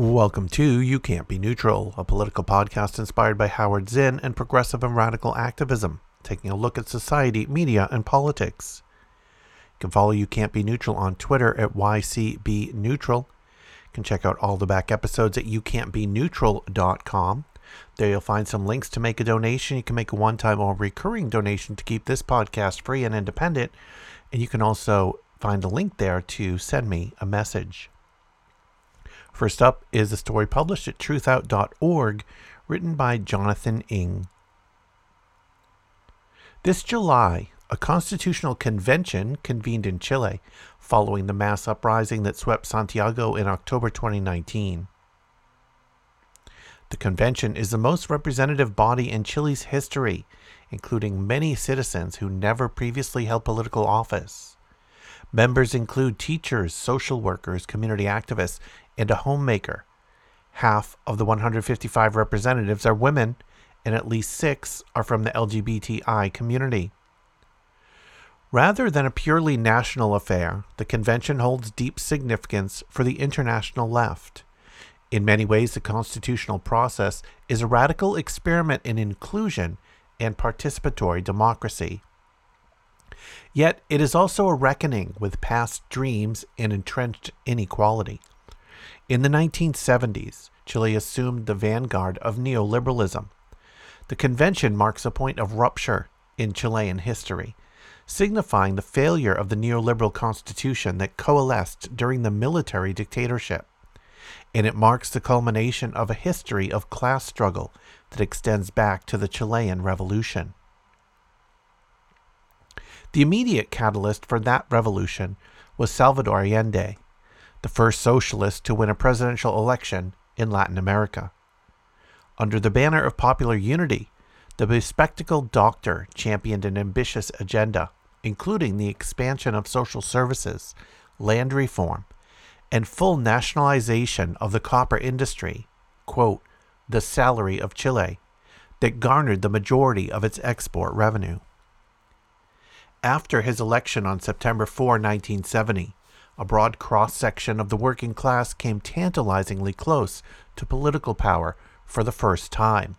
Welcome to You Can't Be Neutral, a political podcast inspired by Howard Zinn and progressive and radical activism, taking a look at society, media, and politics. You can follow You Can't Be Neutral on Twitter at YCBNeutral. You can check out all the back episodes at youcan'tbeneutral.com. There you'll find some links to make a donation. You can make a one time or recurring donation to keep this podcast free and independent. And you can also find a link there to send me a message. First up is a story published at truthout.org, written by Jonathan Ing. This July, a constitutional convention convened in Chile following the mass uprising that swept Santiago in October 2019. The convention is the most representative body in Chile's history, including many citizens who never previously held political office. Members include teachers, social workers, community activists, and a homemaker. Half of the 155 representatives are women, and at least six are from the LGBTI community. Rather than a purely national affair, the convention holds deep significance for the international left. In many ways, the constitutional process is a radical experiment in inclusion and participatory democracy. Yet it is also a reckoning with past dreams and entrenched inequality. In the 1970s, Chile assumed the vanguard of neoliberalism. The convention marks a point of rupture in Chilean history, signifying the failure of the neoliberal constitution that coalesced during the military dictatorship. And it marks the culmination of a history of class struggle that extends back to the Chilean Revolution. The immediate catalyst for that revolution was Salvador Allende, the first socialist to win a presidential election in Latin America. Under the banner of popular unity, the bespectacled doctor championed an ambitious agenda, including the expansion of social services, land reform, and full nationalization of the copper industry, quote, the salary of Chile, that garnered the majority of its export revenue. After his election on September 4, 1970, a broad cross section of the working class came tantalizingly close to political power for the first time.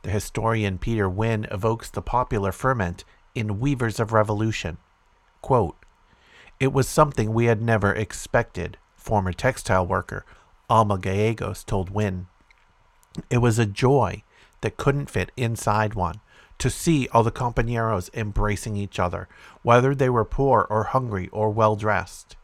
The historian Peter Winn evokes the popular ferment in Weavers of Revolution. Quote, it was something we had never expected, former textile worker Alma Gallegos told Winn. It was a joy that couldn't fit inside one to see all the compañeros embracing each other, whether they were poor or hungry or well dressed.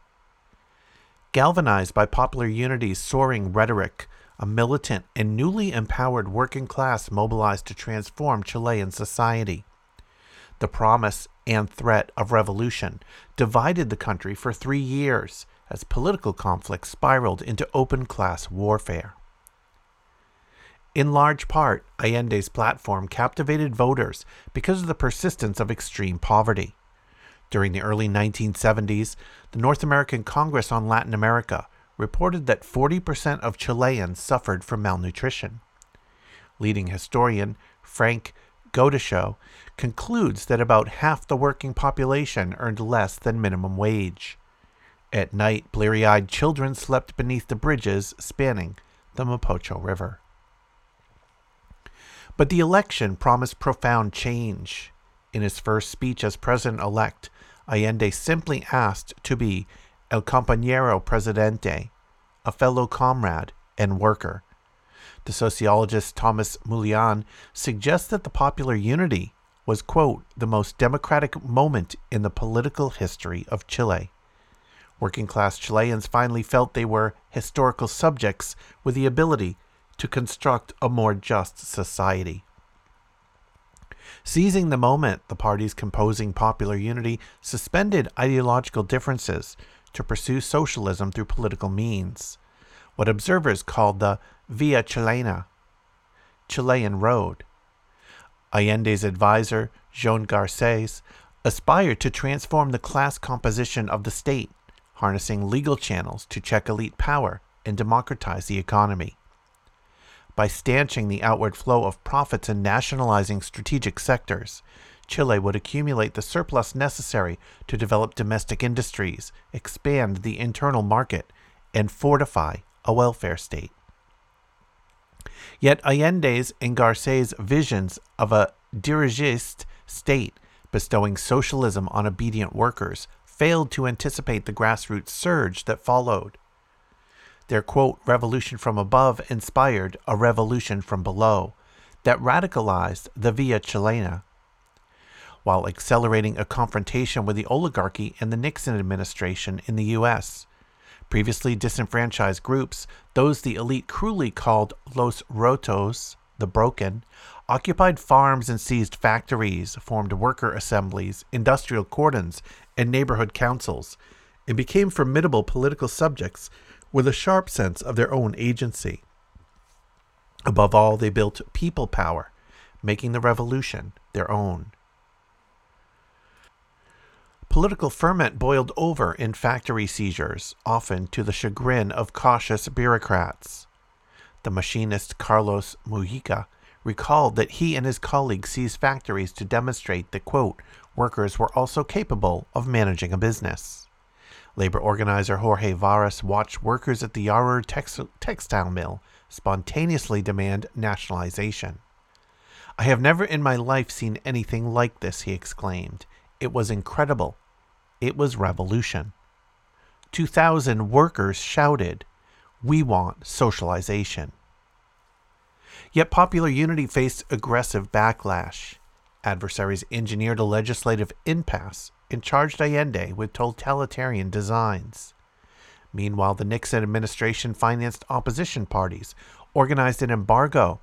Galvanized by popular unity's soaring rhetoric, a militant and newly empowered working class mobilized to transform Chilean society. The promise and threat of revolution divided the country for three years as political conflict spiraled into open class warfare. In large part, Allende's platform captivated voters because of the persistence of extreme poverty. During the early 1970s, the North American Congress on Latin America reported that 40% of Chileans suffered from malnutrition. Leading historian Frank Gaudichaud concludes that about half the working population earned less than minimum wage. At night, bleary eyed children slept beneath the bridges spanning the Mapocho River. But the election promised profound change. In his first speech as president elect, Allende simply asked to be El Compañero Presidente, a fellow comrade and worker. The sociologist Thomas Moulian suggests that the popular unity was, quote, the most democratic moment in the political history of Chile. Working class Chileans finally felt they were historical subjects with the ability to construct a more just society. Seizing the moment, the parties composing popular unity suspended ideological differences to pursue socialism through political means. what observers called the Via Chilena, Chilean Road. Allende's advisor, Jean Garces, aspired to transform the class composition of the state, harnessing legal channels to check elite power and democratize the economy. By stanching the outward flow of profits and nationalizing strategic sectors, Chile would accumulate the surplus necessary to develop domestic industries, expand the internal market, and fortify a welfare state. Yet Allende's and Garces' visions of a dirigiste state bestowing socialism on obedient workers failed to anticipate the grassroots surge that followed. Their quote, revolution from above inspired a revolution from below that radicalized the Via Chilena while accelerating a confrontation with the oligarchy and the Nixon administration in the U.S. Previously disenfranchised groups, those the elite cruelly called Los Rotos, the broken, occupied farms and seized factories, formed worker assemblies, industrial cordons, and neighborhood councils, and became formidable political subjects with a sharp sense of their own agency. Above all, they built people power, making the revolution their own. Political ferment boiled over in factory seizures, often to the chagrin of cautious bureaucrats. The machinist Carlos Mujica recalled that he and his colleagues seized factories to demonstrate that, quote, workers were also capable of managing a business. Labor organizer Jorge Varas watched workers at the Yarur tex- textile mill spontaneously demand nationalization. I have never in my life seen anything like this, he exclaimed. It was incredible. It was revolution. 2,000 workers shouted, We want socialization. Yet popular unity faced aggressive backlash. Adversaries engineered a legislative impasse and charged Allende with totalitarian designs. Meanwhile, the Nixon administration financed opposition parties, organized an embargo,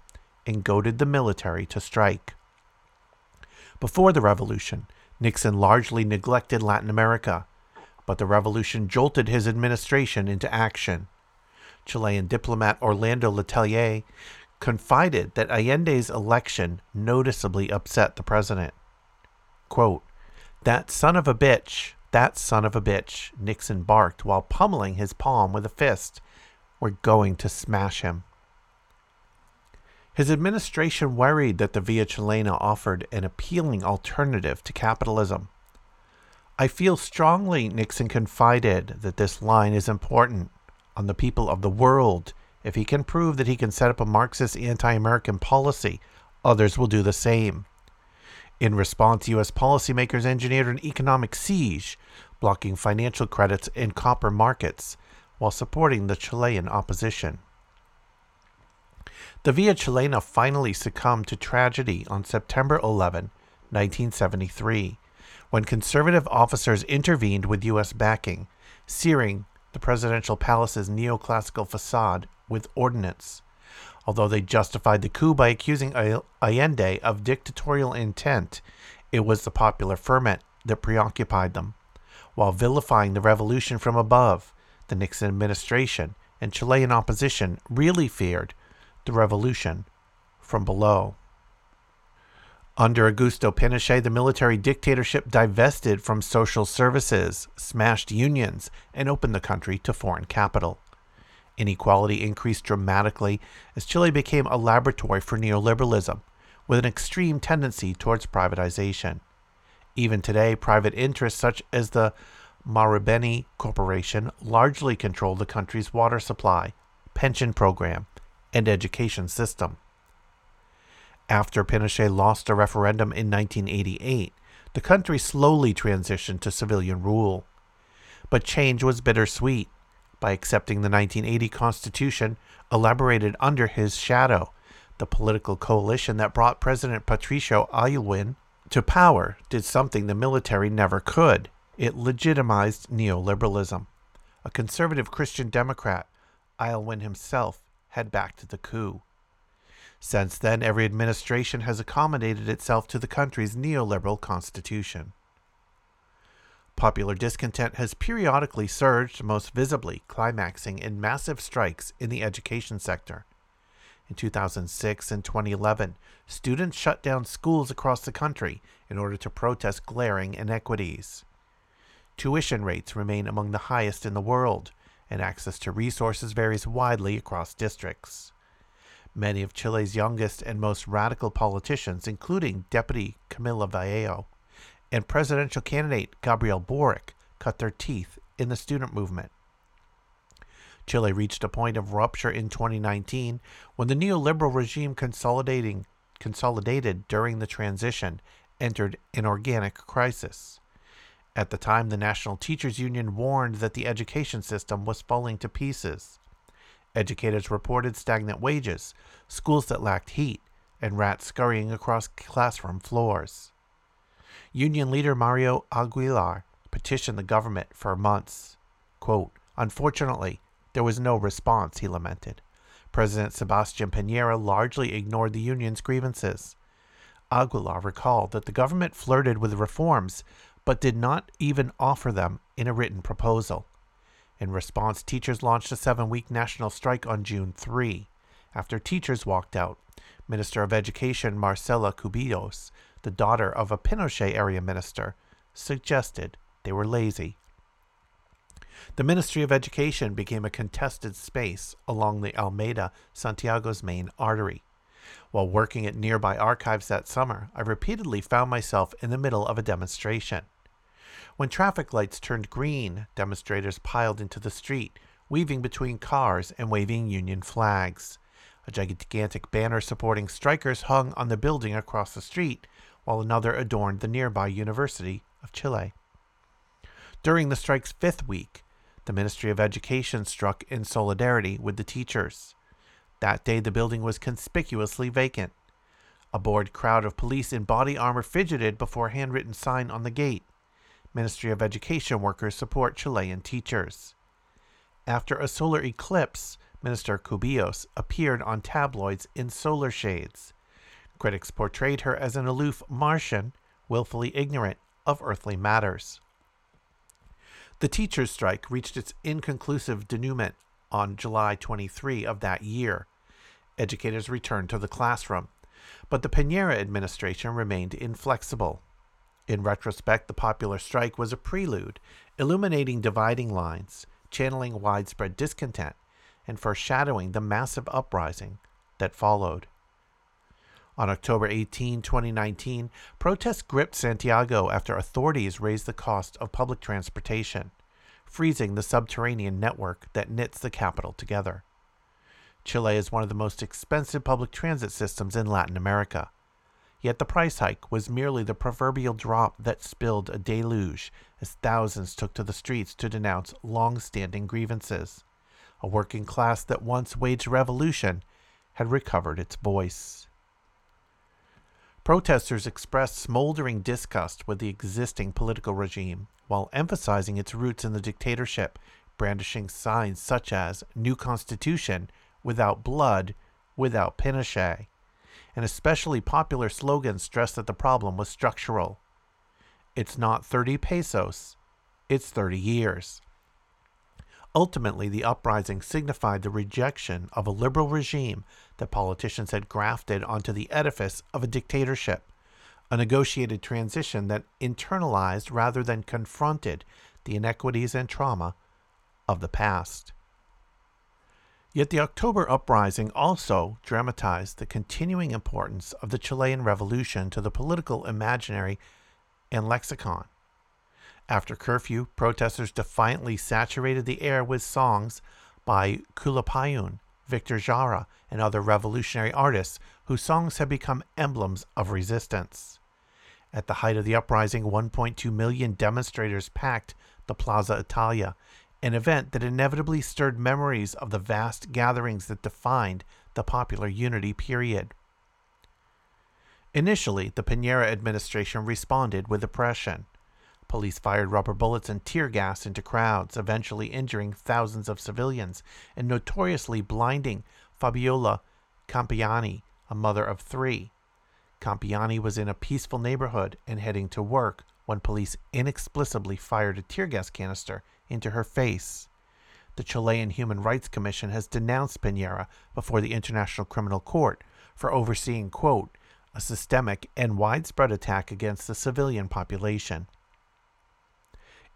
and goaded the military to strike. Before the revolution, Nixon largely neglected Latin America, but the revolution jolted his administration into action. Chilean diplomat Orlando Letelier confided that Allende's election noticeably upset the president. Quote, That son of a bitch, that son of a bitch, Nixon barked while pummeling his palm with a fist. We're going to smash him. His administration worried that the Via Chilena offered an appealing alternative to capitalism. I feel strongly, Nixon confided, that this line is important on the people of the world. If he can prove that he can set up a Marxist anti American policy, others will do the same. In response, U.S. policymakers engineered an economic siege, blocking financial credits and copper markets while supporting the Chilean opposition. The Via Chilena finally succumbed to tragedy on September 11, 1973, when conservative officers intervened with U.S. backing, searing the presidential palace's neoclassical facade with ordnance. Although they justified the coup by accusing Allende of dictatorial intent, it was the popular ferment that preoccupied them. While vilifying the revolution from above, the Nixon administration and Chilean opposition really feared the revolution from below. Under Augusto Pinochet, the military dictatorship divested from social services, smashed unions, and opened the country to foreign capital. Inequality increased dramatically as Chile became a laboratory for neoliberalism, with an extreme tendency towards privatization. Even today, private interests such as the Marubeni Corporation largely control the country's water supply, pension program, and education system. After Pinochet lost a referendum in 1988, the country slowly transitioned to civilian rule. But change was bittersweet. By accepting the 1980 Constitution, elaborated under his shadow, the political coalition that brought President Patricio Aylwin to power did something the military never could. It legitimized neoliberalism. A conservative Christian Democrat, Aylwin himself had backed the coup. Since then, every administration has accommodated itself to the country's neoliberal constitution. Popular discontent has periodically surged, most visibly climaxing in massive strikes in the education sector. In 2006 and 2011, students shut down schools across the country in order to protest glaring inequities. Tuition rates remain among the highest in the world, and access to resources varies widely across districts. Many of Chile's youngest and most radical politicians, including Deputy Camila Vallejo and presidential candidate Gabriel Boric, cut their teeth in the student movement. Chile reached a point of rupture in 2019 when the neoliberal regime consolidating consolidated during the transition entered an organic crisis. At the time, the National Teachers Union warned that the education system was falling to pieces. Educators reported stagnant wages, schools that lacked heat, and rats scurrying across classroom floors. Union leader Mario Aguilar petitioned the government for months. Quote, Unfortunately, there was no response, he lamented. President Sebastian Piñera largely ignored the union's grievances. Aguilar recalled that the government flirted with reforms, but did not even offer them in a written proposal. In response, teachers launched a seven week national strike on June 3. After teachers walked out, Minister of Education Marcela Cubillos, the daughter of a Pinochet area minister, suggested they were lazy. The Ministry of Education became a contested space along the Alameda Santiago's main artery. While working at nearby archives that summer, I repeatedly found myself in the middle of a demonstration. When traffic lights turned green, demonstrators piled into the street, weaving between cars and waving Union flags. A gigantic banner supporting strikers hung on the building across the street, while another adorned the nearby University of Chile. During the strike's fifth week, the Ministry of Education struck in solidarity with the teachers. That day, the building was conspicuously vacant. A bored crowd of police in body armor fidgeted before a handwritten sign on the gate. Ministry of Education workers support Chilean teachers. After a solar eclipse, Minister Cubillos appeared on tabloids in solar shades. Critics portrayed her as an aloof Martian, willfully ignorant of earthly matters. The teachers' strike reached its inconclusive denouement on July 23 of that year. Educators returned to the classroom, but the Piñera administration remained inflexible. In retrospect, the popular strike was a prelude, illuminating dividing lines, channeling widespread discontent, and foreshadowing the massive uprising that followed. On October 18, 2019, protests gripped Santiago after authorities raised the cost of public transportation, freezing the subterranean network that knits the capital together. Chile is one of the most expensive public transit systems in Latin America. Yet the price hike was merely the proverbial drop that spilled a deluge as thousands took to the streets to denounce long standing grievances. A working class that once waged revolution had recovered its voice. Protesters expressed smoldering disgust with the existing political regime while emphasizing its roots in the dictatorship, brandishing signs such as New Constitution, without blood, without Pinochet and especially popular slogans stressed that the problem was structural. It's not 30 pesos, it's 30 years. Ultimately, the uprising signified the rejection of a liberal regime that politicians had grafted onto the edifice of a dictatorship, a negotiated transition that internalized rather than confronted the inequities and trauma of the past. Yet the October uprising also dramatized the continuing importance of the Chilean Revolution to the political imaginary and lexicon. After curfew, protesters defiantly saturated the air with songs by Quilapayún, Victor Jara, and other revolutionary artists whose songs have become emblems of resistance. At the height of the uprising, 1.2 million demonstrators packed the Plaza Italia an event that inevitably stirred memories of the vast gatherings that defined the popular unity period. Initially, the Piñera administration responded with oppression. Police fired rubber bullets and tear gas into crowds, eventually injuring thousands of civilians and notoriously blinding Fabiola Campillai, a mother of three. Campillai was in a peaceful neighborhood and heading to work when police inexplicably fired a tear gas canister into her face. The Chilean Human Rights Commission has denounced Piñera before the International Criminal Court for overseeing, quote, a systemic and widespread attack against the civilian population.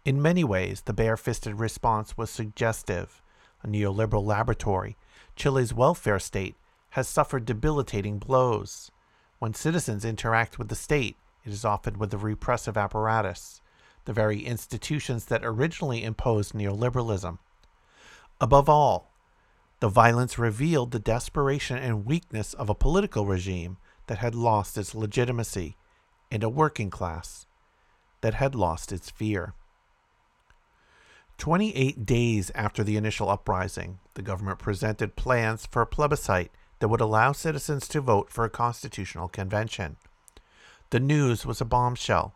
In many ways, the bare-fisted response was suggestive. A neoliberal laboratory, Chile's welfare state has suffered debilitating blows. When citizens interact with the state, it is often with the repressive apparatus, the very institutions that originally imposed neoliberalism. Above all, the violence revealed the desperation and weakness of a political regime that had lost its legitimacy and a working class that had lost its fear. 28 days after the initial uprising, the government presented plans for a plebiscite that would allow citizens to vote for a constitutional convention. The news was a bombshell.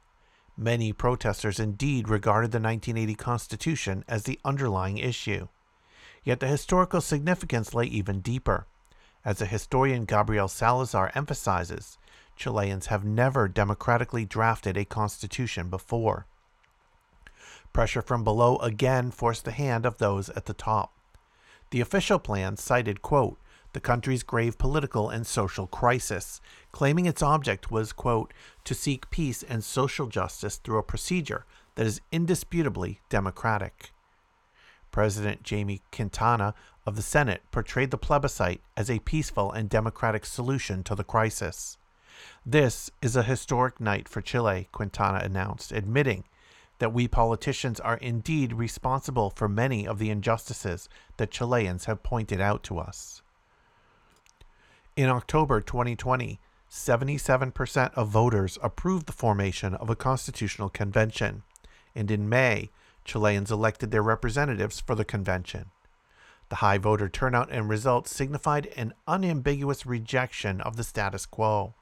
Many protesters indeed regarded the 1980 Constitution as the underlying issue. Yet the historical significance lay even deeper. As the historian Gabriel Salazar emphasizes, Chileans have never democratically drafted a constitution before. Pressure from below again forced the hand of those at the top. The official plan cited, quote, the country's grave political and social crisis, claiming its object was, quote, to seek peace and social justice through a procedure that is indisputably democratic. President Jaime Quintana of the Senate portrayed the plebiscite as a peaceful and democratic solution to the crisis. This is a historic night for Chile, Quintana announced, admitting that we politicians are indeed responsible for many of the injustices that Chileans have pointed out to us. In October 2020, 77% of voters approved the formation of a constitutional convention, and in May, Chileans elected their representatives for the convention. The high voter turnout and results signified an unambiguous rejection of the status quo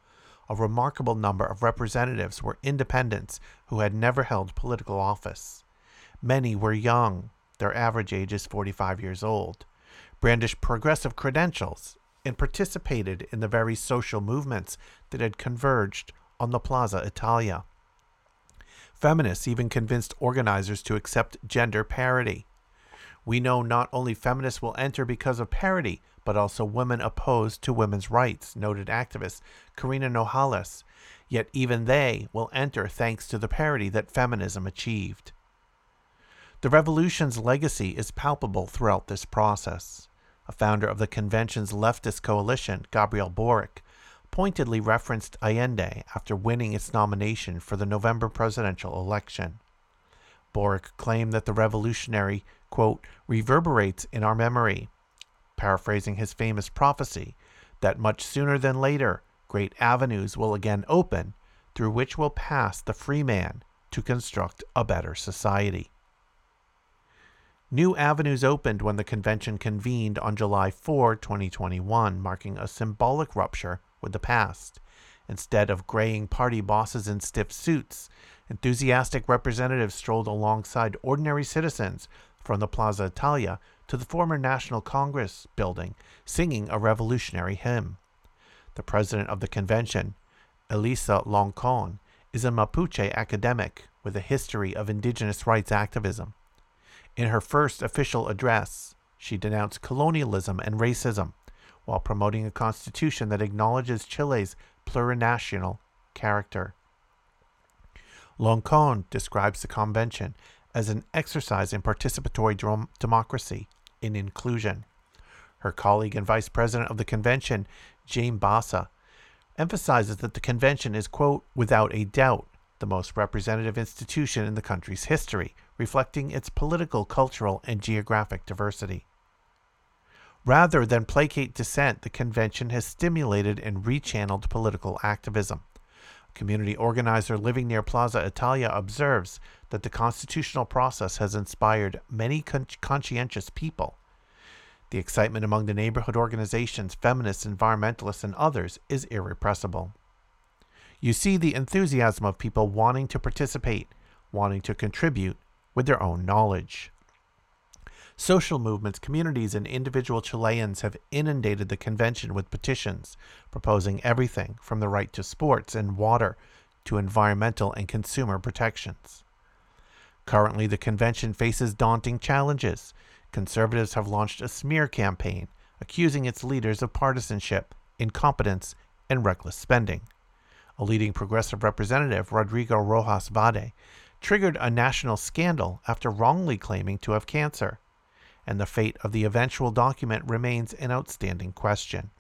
a remarkable number of representatives were independents who had never held political office. Many were young, their average age is 45 years old, brandished progressive credentials, and participated in the very social movements that had converged on the Plaza Italia. Feminists even convinced organizers to accept gender parity. We know not only feminists will enter because of parity, but also women opposed to women's rights, noted activist Karina Nohales. Yet even they will enter thanks to the parity that feminism achieved. The revolution's legacy is palpable throughout this process. A founder of the convention's leftist coalition, Gabriel Boric, pointedly referenced Allende after winning its nomination for the November presidential election. Boric claimed that the revolutionary, quote, reverberates in our memory paraphrasing his famous prophecy that much sooner than later great avenues will again open through which will pass the free man to construct a better society. New avenues opened when the convention convened on July 4, 2021, marking a symbolic rupture with the past. Instead of graying party bosses in stiff suits, enthusiastic representatives strolled alongside ordinary citizens from the Plaza Italia to the former National Congress building, singing a revolutionary hymn. The president of the convention, Elisa Loncon, is a Mapuche academic with a history of indigenous rights activism. In her first official address, she denounced colonialism and racism while promoting a constitution that acknowledges Chile's plurinational character. Loncon describes the convention as an exercise in participatory democracy in inclusion. Her colleague and vice president of the convention, Jaime Bassa, emphasizes that the convention is, quote, without a doubt, the most representative institution in the country's history, reflecting its political, cultural, and geographic diversity. Rather than placate dissent, the convention has stimulated and rechanneled political activism. Community organizer living near Plaza Italia observes that the constitutional process has inspired many con- conscientious people. The excitement among the neighborhood organizations, feminists, environmentalists, and others is irrepressible. You see the enthusiasm of people wanting to participate, wanting to contribute with their own knowledge. Social movements, communities, and individual Chileans have inundated the convention with petitions proposing everything from the right to sports and water to environmental and consumer protections. Currently, the convention faces daunting challenges. Conservatives have launched a smear campaign accusing its leaders of partisanship, incompetence, and reckless spending. A leading progressive representative, Rodrigo Rojas Vade, triggered a national scandal after wrongly claiming to have cancer, and the fate of the eventual document remains an outstanding question.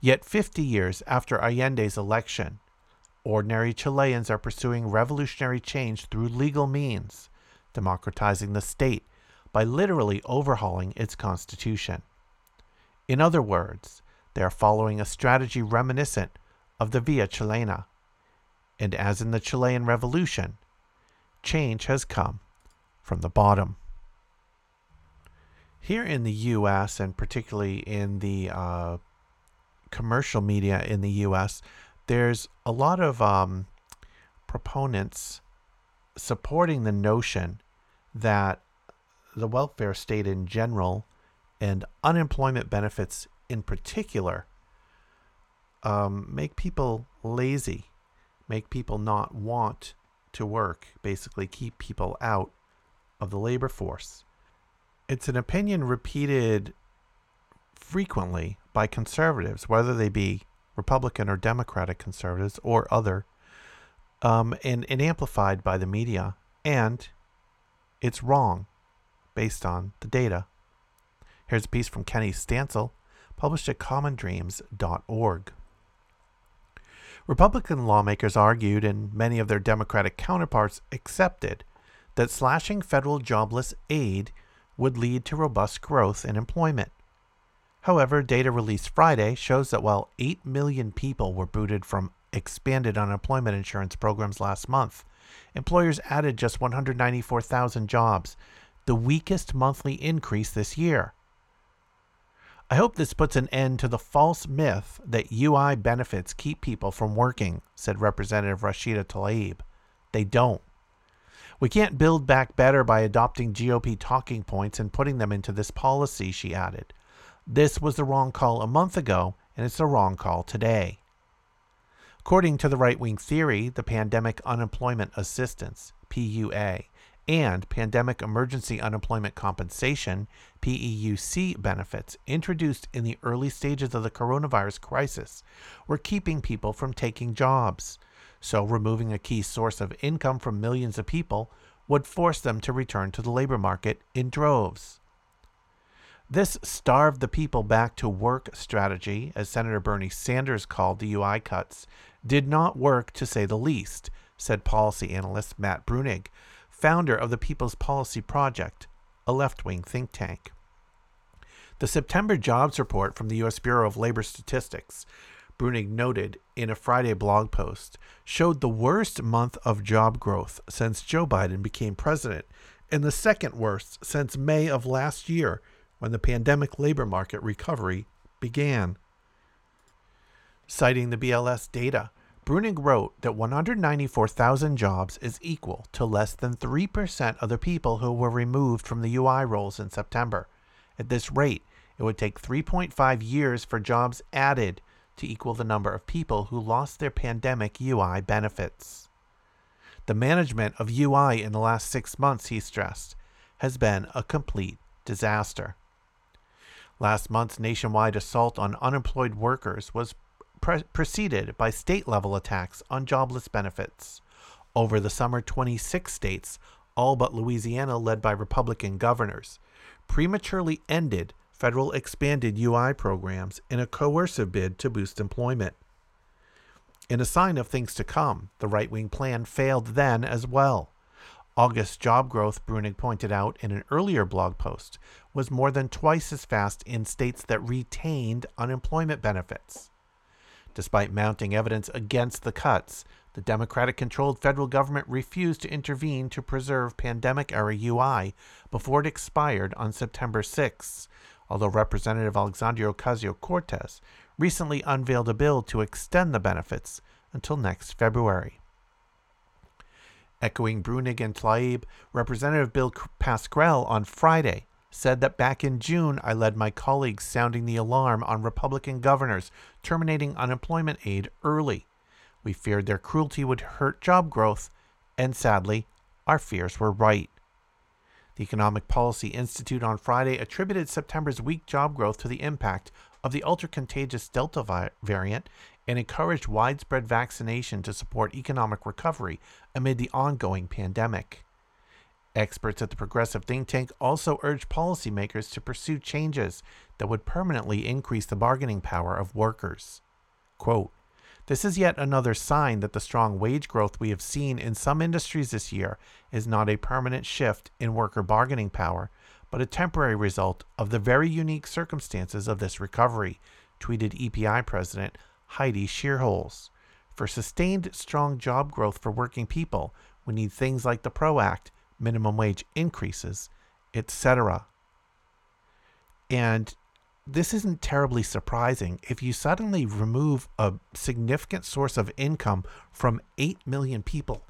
Yet 50 years after Allende's election, ordinary Chileans are pursuing revolutionary change through legal means, democratizing the state by literally overhauling its constitution. In other words, they are following a strategy reminiscent of the Via Chilena. And as in the Chilean Revolution, change has come from the bottom. Here in the US, and particularly in the uh, commercial media in the US, there's a lot of um, proponents supporting the notion that the welfare state in general and unemployment benefits in particular um, make people lazy, make people not want to work, basically keep people out of the labor force. It's an opinion repeated frequently by conservatives, whether they be Republican or Democratic conservatives or other, um, and, and amplified by the media. And it's wrong based on the data. Here's a piece from Kenny Stancil, published at commondreams.org. Republican lawmakers argued, and many of their Democratic counterparts accepted, that slashing federal jobless aid would lead to robust growth in employment. However, data released Friday shows that while 8 million people were booted from expanded unemployment insurance programs last month, employers added just 194,000 jobs, the weakest monthly increase this year. I hope this puts an end to the false myth that UI benefits keep people from working, said Representative Rashida Tlaib. They don't. We can't build back better by adopting GOP talking points and putting them into this policy, she added. This was the wrong call a month ago, and it's the wrong call today. According to the right wing theory, the Pandemic Unemployment Assistance, PUA, and Pandemic Emergency Unemployment Compensation PEUC benefits introduced in the early stages of the coronavirus crisis were keeping people from taking jobs. So, removing a key source of income from millions of people would force them to return to the labor market in droves. This starved the people back to work strategy, as Senator Bernie Sanders called the UI cuts, did not work to say the least, said policy analyst Matt Bruenig, founder of the People's Policy Project, a left wing think tank. The September jobs report from the U.S. Bureau of Labor Statistics, Bruenig noted in a Friday blog post, showed the worst month of job growth since Joe Biden became president and the second worst since May of last year when the pandemic labor market recovery began. Citing the BLS data, Bruenig wrote that 194,000 jobs is equal to less than 3% of the people who were removed from the UI roles in September. At this rate, it would take 3.5 years for jobs added to equal the number of people who lost their pandemic UI benefits. The management of UI in the last six months, he stressed, has been a complete disaster. Last month's nationwide assault on unemployed workers was pre- preceded by state level attacks on jobless benefits. Over the summer, 26 states, all but Louisiana, led by Republican governors, prematurely ended federal expanded UI programs in a coercive bid to boost employment. In a sign of things to come, the right wing plan failed then as well. August job growth, Bruenig pointed out in an earlier blog post, was more than twice as fast in states that retained unemployment benefits. Despite mounting evidence against the cuts, the Democratic controlled federal government refused to intervene to preserve pandemic era UI before it expired on September 6, although Representative Alexandria Ocasio Cortez recently unveiled a bill to extend the benefits until next February. Echoing Bruenig and Tlaib, Representative Bill Pascrell on Friday said that back in June, I led my colleagues sounding the alarm on Republican governors terminating unemployment aid early. We feared their cruelty would hurt job growth, and sadly, our fears were right. The Economic Policy Institute on Friday attributed September's weak job growth to the impact of the ultra contagious Delta variant and encouraged widespread vaccination to support economic recovery amid the ongoing pandemic. Experts at the progressive think tank also urged policymakers to pursue changes that would permanently increase the bargaining power of workers. Quote, this is yet another sign that the strong wage growth we have seen in some industries this year is not a permanent shift in worker bargaining power, but a temporary result of the very unique circumstances of this recovery, tweeted EPI President Heidi Shierholz. For sustained strong job growth for working people, we need things like the PRO Act, minimum wage increases, etc. And this isn't terribly surprising. If you suddenly remove a significant source of income from 8 million people,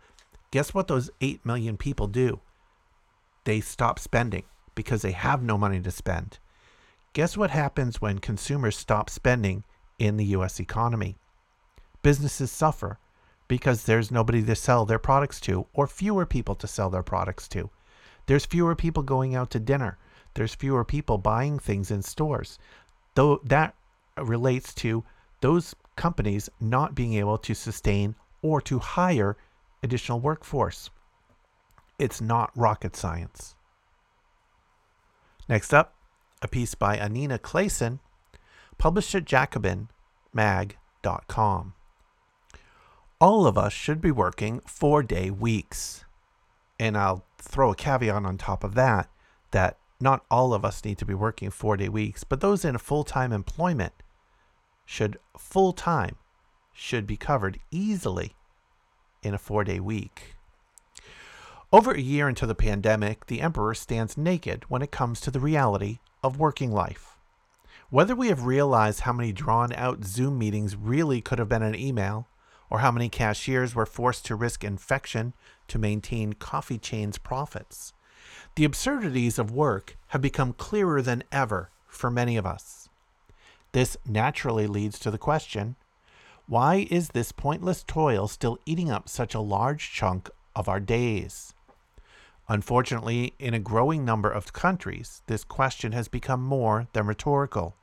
guess what those 8 million people do? They stop spending because they have no money to spend. Guess what happens when consumers stop spending in the US economy? Businesses suffer because there's nobody to sell their products to or fewer people to sell their products to. There's fewer people going out to dinner. There's fewer people buying things in stores. Though that relates to those companies not being able to sustain or to hire additional workforce. It's not rocket science. Next up, a piece by Anina Clayson, published at jacobinmag.com. All of us should be working four day weeks. And I'll throw a caveat on top of that that not all of us need to be working four day weeks, but those in full time employment should full time should be covered easily in a four day week. Over a year into the pandemic, the Emperor stands naked when it comes to the reality of working life. Whether we have realized how many drawn out Zoom meetings really could have been an email, or how many cashiers were forced to risk infection to maintain coffee chains' profits, the absurdities of work have become clearer than ever for many of us. This naturally leads to the question why is this pointless toil still eating up such a large chunk of our days? Unfortunately, in a growing number of countries, this question has become more than rhetorical.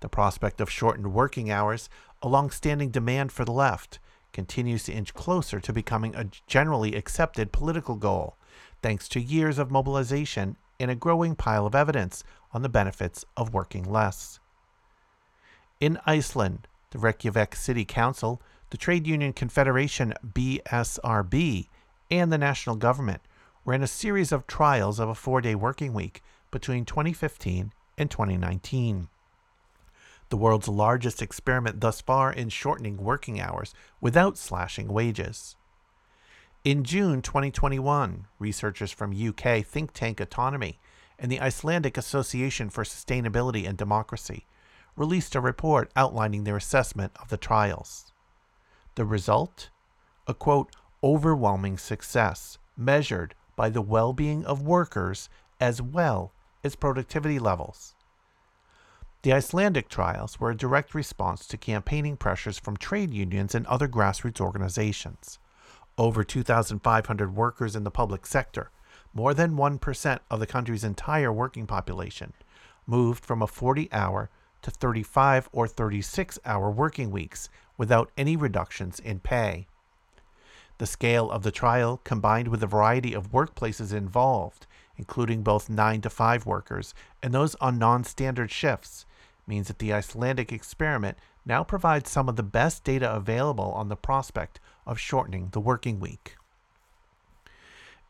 The prospect of shortened working hours, a long standing demand for the left, continues to inch closer to becoming a generally accepted political goal, thanks to years of mobilization and a growing pile of evidence on the benefits of working less. In Iceland, the Reykjavik City Council, the Trade Union Confederation BSRB, and the national government ran a series of trials of a four day working week between 2015 and 2019. The world's largest experiment thus far in shortening working hours without slashing wages. In June 2021, researchers from UK think tank Autonomy and the Icelandic Association for Sustainability and Democracy released a report outlining their assessment of the trials. The result? A quote, overwhelming success measured by the well being of workers as well as productivity levels. The Icelandic trials were a direct response to campaigning pressures from trade unions and other grassroots organizations. Over 2,500 workers in the public sector, more than 1% of the country's entire working population, moved from a 40 hour to 35 or 36 hour working weeks without any reductions in pay. The scale of the trial, combined with the variety of workplaces involved, including both 9 to 5 workers and those on non standard shifts, means that the Icelandic experiment now provides some of the best data available on the prospect of shortening the working week.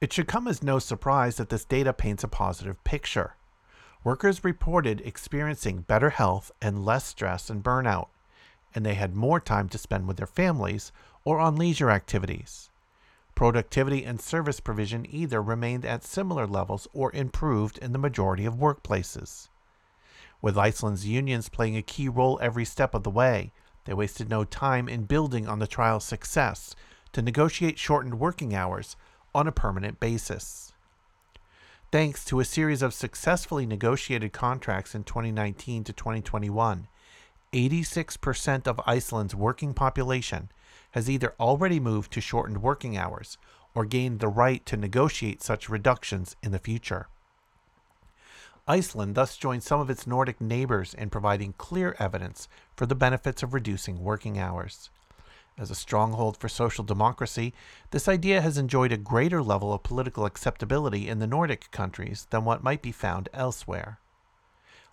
It should come as no surprise that this data paints a positive picture. Workers reported experiencing better health and less stress and burnout, and they had more time to spend with their families or on leisure activities. Productivity and service provision either remained at similar levels or improved in the majority of workplaces. With Iceland's unions playing a key role every step of the way, they wasted no time in building on the trial's success to negotiate shortened working hours on a permanent basis. Thanks to a series of successfully negotiated contracts in 2019 to 2021, 86% of Iceland's working population has either already moved to shortened working hours or gained the right to negotiate such reductions in the future. Iceland thus joined some of its Nordic neighbors in providing clear evidence for the benefits of reducing working hours. As a stronghold for social democracy, this idea has enjoyed a greater level of political acceptability in the Nordic countries than what might be found elsewhere.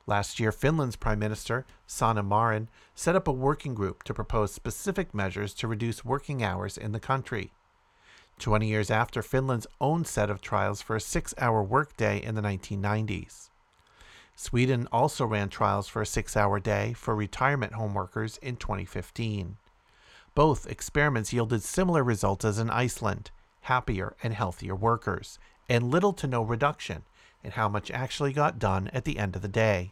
Last year, Finland's Prime Minister, Sanna Marin, set up a working group to propose specific measures to reduce working hours in the country. Twenty years after Finland's own set of trials for a six hour workday in the 1990s. Sweden also ran trials for a six hour day for retirement home workers in 2015. Both experiments yielded similar results as in Iceland happier and healthier workers, and little to no reduction in how much actually got done at the end of the day.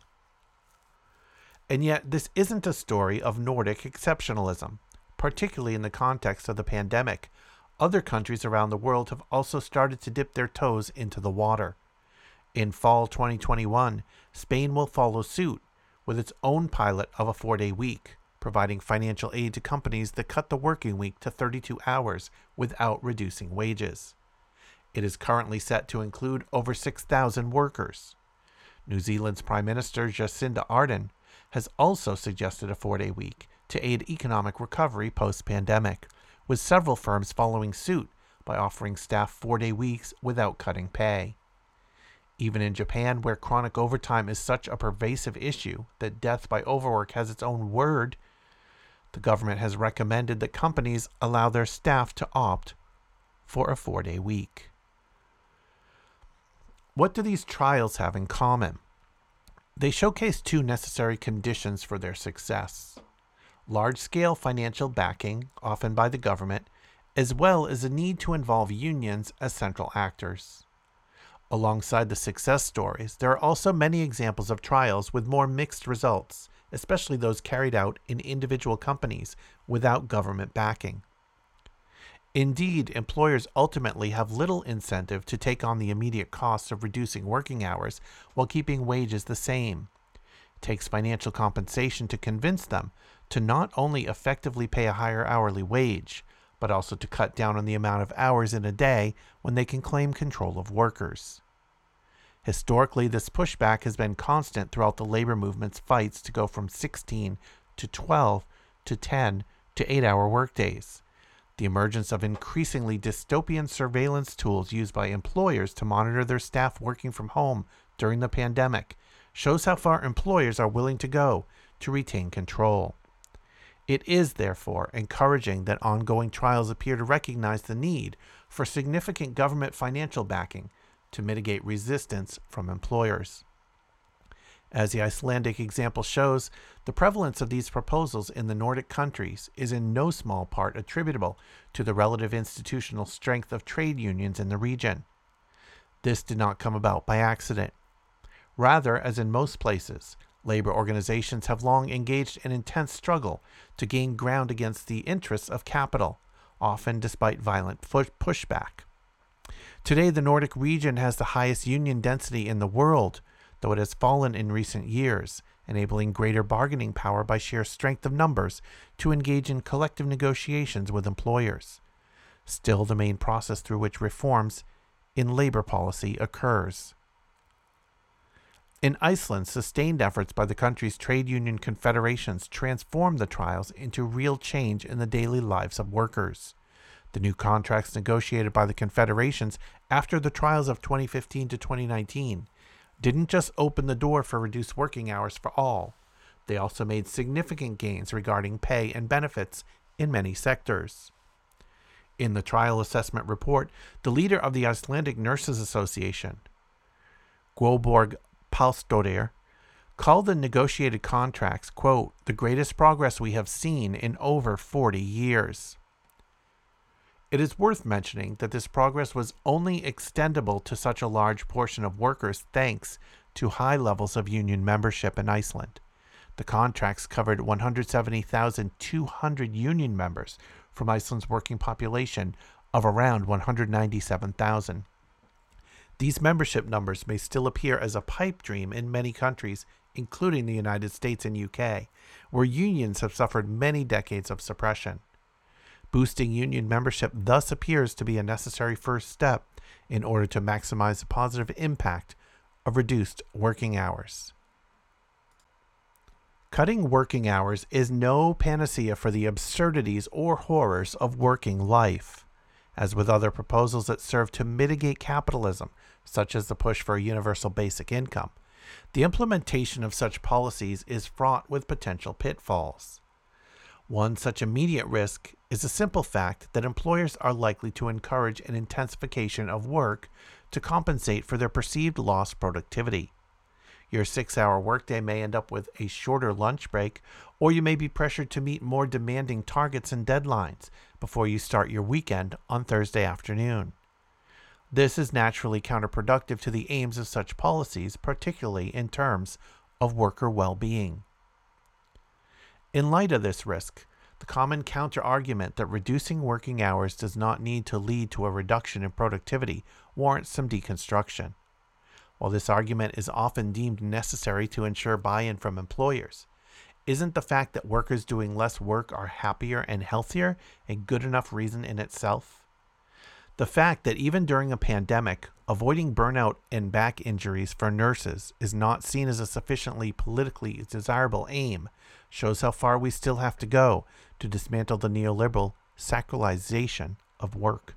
And yet, this isn't a story of Nordic exceptionalism, particularly in the context of the pandemic. Other countries around the world have also started to dip their toes into the water. In fall 2021, Spain will follow suit with its own pilot of a four day week providing financial aid to companies that cut the working week to 32 hours without reducing wages. It is currently set to include over 6,000 workers. New Zealand's Prime Minister Jacinda Ardern has also suggested a four day week to aid economic recovery post pandemic, with several firms following suit by offering staff four day weeks without cutting pay. Even in Japan, where chronic overtime is such a pervasive issue that death by overwork has its own word, the government has recommended that companies allow their staff to opt for a four day week. What do these trials have in common? They showcase two necessary conditions for their success large scale financial backing, often by the government, as well as a need to involve unions as central actors. Alongside the success stories, there are also many examples of trials with more mixed results, especially those carried out in individual companies without government backing. Indeed, employers ultimately have little incentive to take on the immediate costs of reducing working hours while keeping wages the same. It takes financial compensation to convince them to not only effectively pay a higher hourly wage, but also to cut down on the amount of hours in a day when they can claim control of workers. Historically, this pushback has been constant throughout the labor movement's fights to go from 16 to 12 to 10 to 8 hour workdays. The emergence of increasingly dystopian surveillance tools used by employers to monitor their staff working from home during the pandemic shows how far employers are willing to go to retain control. It is, therefore, encouraging that ongoing trials appear to recognize the need for significant government financial backing to mitigate resistance from employers. As the Icelandic example shows, the prevalence of these proposals in the Nordic countries is in no small part attributable to the relative institutional strength of trade unions in the region. This did not come about by accident. Rather, as in most places, labor organizations have long engaged in intense struggle to gain ground against the interests of capital, often despite violent pushback. Today, the Nordic region has the highest union density in the world, though it has fallen in recent years, enabling greater bargaining power by sheer strength of numbers to engage in collective negotiations with employers. Still, the main process through which reforms in labor policy occurs. In Iceland, sustained efforts by the country's trade union confederations transformed the trials into real change in the daily lives of workers. The new contracts negotiated by the confederations after the trials of 2015 to 2019 didn't just open the door for reduced working hours for all, they also made significant gains regarding pay and benefits in many sectors. In the trial assessment report, the leader of the Icelandic Nurses Association, Guðborg Pálsdóttir, called the negotiated contracts, quote, the greatest progress we have seen in over 40 years. It is worth mentioning that this progress was only extendable to such a large portion of workers thanks to high levels of union membership in Iceland. The contracts covered 170,200 union members from Iceland's working population of around 197,000. These membership numbers may still appear as a pipe dream in many countries, including the United States and UK, where unions have suffered many decades of suppression. Boosting union membership thus appears to be a necessary first step in order to maximize the positive impact of reduced working hours. Cutting working hours is no panacea for the absurdities or horrors of working life. As with other proposals that serve to mitigate capitalism, such as the push for a universal basic income, the implementation of such policies is fraught with potential pitfalls. One such immediate risk is the simple fact that employers are likely to encourage an intensification of work to compensate for their perceived lost productivity. Your six hour workday may end up with a shorter lunch break, or you may be pressured to meet more demanding targets and deadlines before you start your weekend on Thursday afternoon. This is naturally counterproductive to the aims of such policies, particularly in terms of worker well being. In light of this risk, the common counterargument that reducing working hours does not need to lead to a reduction in productivity warrants some deconstruction. While this argument is often deemed necessary to ensure buy in from employers, isn't the fact that workers doing less work are happier and healthier a good enough reason in itself? The fact that even during a pandemic, avoiding burnout and back injuries for nurses is not seen as a sufficiently politically desirable aim shows how far we still have to go to dismantle the neoliberal sacralization of work.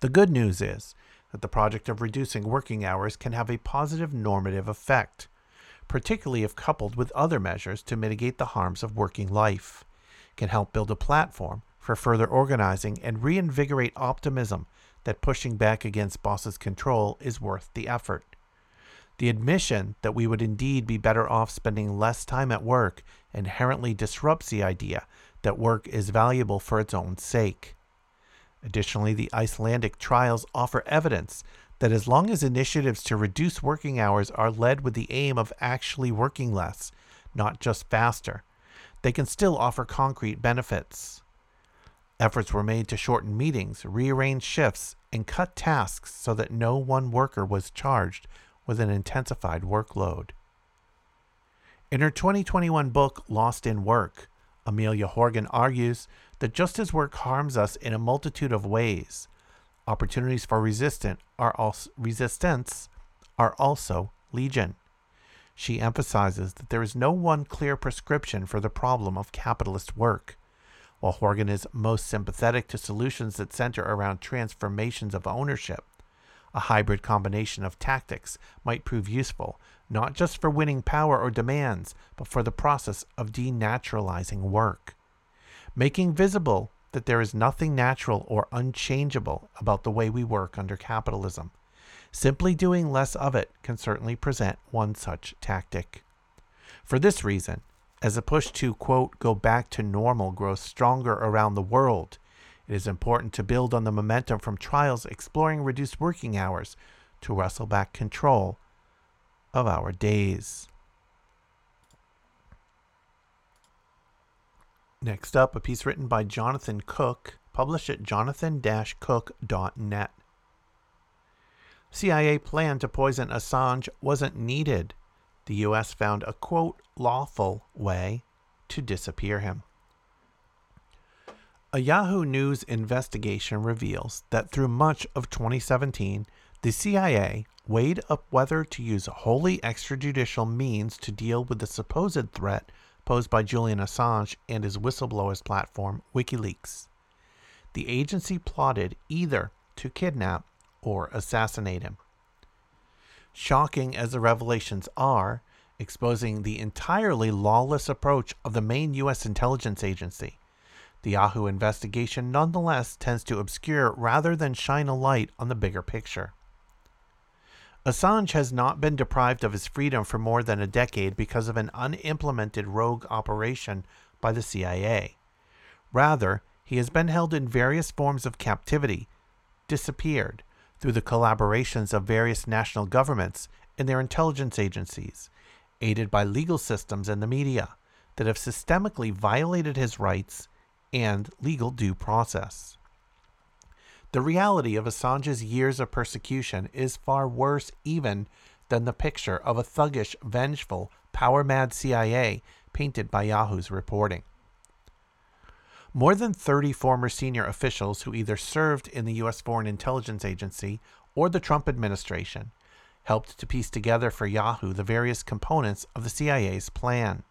The good news is that the project of reducing working hours can have a positive normative effect, particularly if coupled with other measures to mitigate the harms of working life, can help build a platform for further organizing and reinvigorate optimism that pushing back against bosses' control is worth the effort. The admission that we would indeed be better off spending less time at work inherently disrupts the idea that work is valuable for its own sake. Additionally, the Icelandic trials offer evidence that as long as initiatives to reduce working hours are led with the aim of actually working less, not just faster, they can still offer concrete benefits. Efforts were made to shorten meetings, rearrange shifts, and cut tasks so that no one worker was charged with an intensified workload. In her 2021 book, Lost in Work, Amelia Horgan argues that just as work harms us in a multitude of ways, opportunities for resistant are also, resistance are also legion. She emphasizes that there is no one clear prescription for the problem of capitalist work. While Horgan is most sympathetic to solutions that center around transformations of ownership, a hybrid combination of tactics might prove useful, not just for winning power or demands, but for the process of denaturalizing work making visible that there is nothing natural or unchangeable about the way we work under capitalism. Simply doing less of it can certainly present one such tactic. For this reason, as a push to, quote, go back to normal grows stronger around the world, it is important to build on the momentum from trials exploring reduced working hours to wrestle back control of our days. Next up, a piece written by Jonathan Cook, published at jonathan-cook.net. CIA plan to poison Assange wasn't needed. The U.S. found a quote, lawful way to disappear him. A Yahoo News investigation reveals that through much of 2017, the CIA weighed up whether to use wholly extrajudicial means to deal with the supposed threat posed by Julian Assange and his whistleblowers platform, WikiLeaks. The agency plotted either to kidnap or assassinate him. Shocking as the revelations are, exposing the entirely lawless approach of the main U.S. intelligence agency, the Yahoo investigation nonetheless tends to obscure rather than shine a light on the bigger picture. Assange has not been deprived of his freedom for more than a decade because of an unimplemented rogue operation by the CIA. Rather, he has been held in various forms of captivity, disappeared, through the collaborations of various national governments and their intelligence agencies, aided by legal systems and the media that have systemically violated his rights and legal due process. The reality of Assange's years of persecution is far worse even than the picture of a thuggish, vengeful, power mad CIA painted by Yahoo's reporting. More than 30 former senior officials who either served in the U.S. Foreign Intelligence Agency or the Trump administration helped to piece together for Yahoo the various components of the CIA's plan.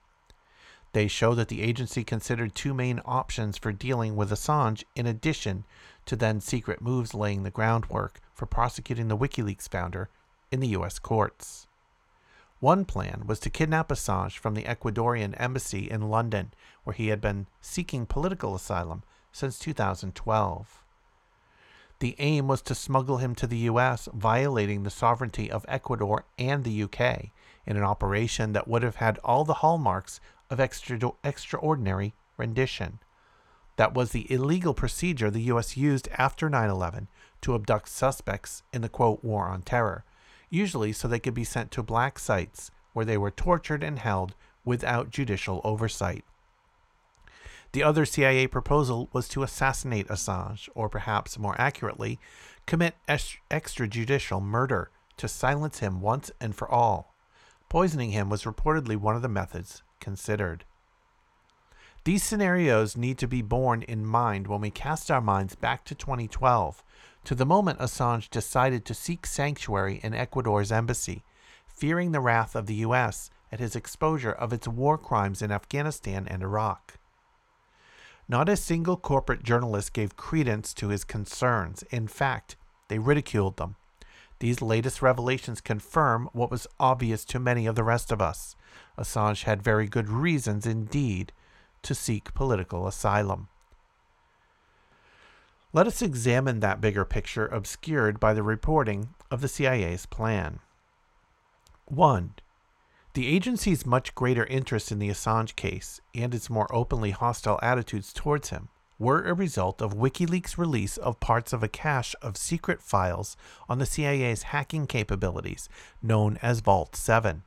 They show that the agency considered two main options for dealing with Assange in addition to then secret moves laying the groundwork for prosecuting the WikiLeaks founder in the U.S. courts. One plan was to kidnap Assange from the Ecuadorian embassy in London, where he had been seeking political asylum since 2012. The aim was to smuggle him to the U.S., violating the sovereignty of Ecuador and the U.K. in an operation that would have had all the hallmarks of extra- extraordinary rendition. That was the illegal procedure the U.S. used after 9 11 to abduct suspects in the quote, war on terror usually so they could be sent to black sites where they were tortured and held without judicial oversight. The other CIA proposal was to assassinate Assange, or perhaps more accurately, commit extrajudicial murder to silence him once and for all. Poisoning him was reportedly one of the methods considered. These scenarios need to be borne in mind when we cast our minds back to 2012 to the moment Assange decided to seek sanctuary in Ecuador's embassy, fearing the wrath of the U.S. at his exposure of its war crimes in Afghanistan and Iraq. Not a single corporate journalist gave credence to his concerns. In fact, they ridiculed them. These latest revelations confirm what was obvious to many of the rest of us. Assange had very good reasons indeed to seek political asylum. Let us examine that bigger picture obscured by the reporting of the CIA's plan. 1. The agency's much greater interest in the Assange case and its more openly hostile attitudes towards him were a result of WikiLeaks' release of parts of a cache of secret files on the CIA's hacking capabilities, known as Vault 7.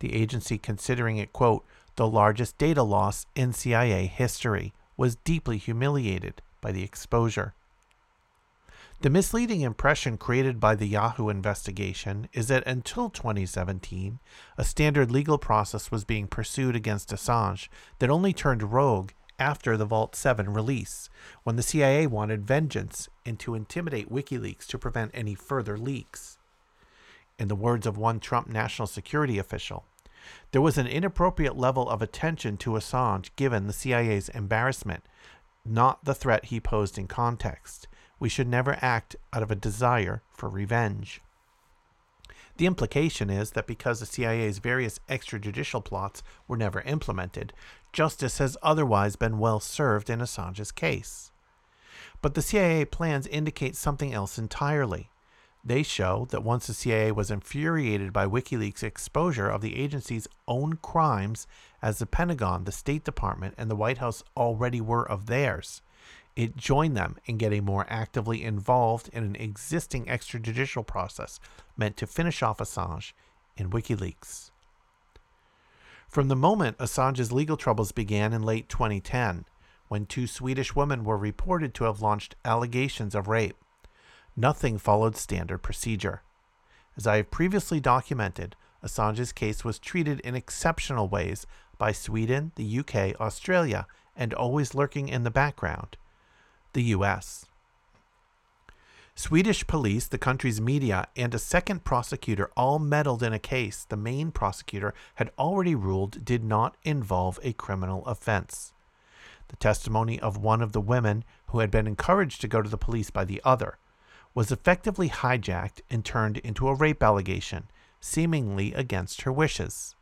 The agency, considering it, quote, the largest data loss in CIA history, was deeply humiliated by the exposure. The misleading impression created by the Yahoo investigation is that until 2017, a standard legal process was being pursued against Assange that only turned rogue after the Vault 7 release, when the CIA wanted vengeance and to intimidate WikiLeaks to prevent any further leaks. In the words of one Trump national security official, there was an inappropriate level of attention to Assange given the CIA's embarrassment not the threat he posed in context. We should never act out of a desire for revenge. The implication is that because the CIA's various extrajudicial plots were never implemented, justice has otherwise been well served in Assange's case. But the CIA plans indicate something else entirely. They show that once the CIA was infuriated by WikiLeaks' exposure of the agency's own crimes, as the Pentagon, the State Department, and the White House already were of theirs, it joined them in getting more actively involved in an existing extrajudicial process meant to finish off Assange in WikiLeaks. From the moment Assange's legal troubles began in late 2010, when two Swedish women were reported to have launched allegations of rape, nothing followed standard procedure. As I have previously documented, Assange's case was treated in exceptional ways by Sweden, the UK, Australia, and always lurking in the background, the US. Swedish police, the country's media, and a second prosecutor all meddled in a case the main prosecutor had already ruled did not involve a criminal offense. The testimony of one of the women, who had been encouraged to go to the police by the other, was effectively hijacked and turned into a rape allegation, seemingly against her wishes.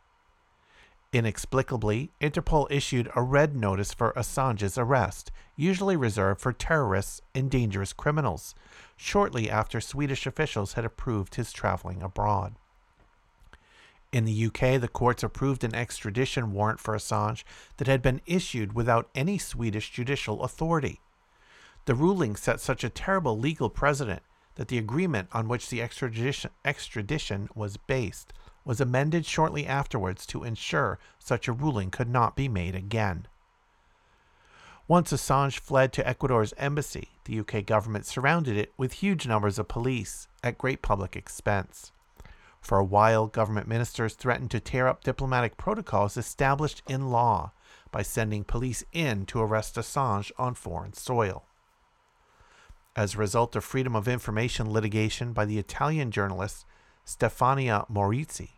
Inexplicably, Interpol issued a red notice for Assange's arrest, usually reserved for terrorists and dangerous criminals, shortly after Swedish officials had approved his traveling abroad. In the UK, the courts approved an extradition warrant for Assange that had been issued without any Swedish judicial authority. The ruling set such a terrible legal precedent that the agreement on which the extradition, extradition was based was amended shortly afterwards to ensure such a ruling could not be made again. Once Assange fled to Ecuador's embassy, the UK government surrounded it with huge numbers of police at great public expense. For a while, government ministers threatened to tear up diplomatic protocols established in law by sending police in to arrest Assange on foreign soil. As a result of freedom of information litigation by the Italian journalist Stefania Maurizi,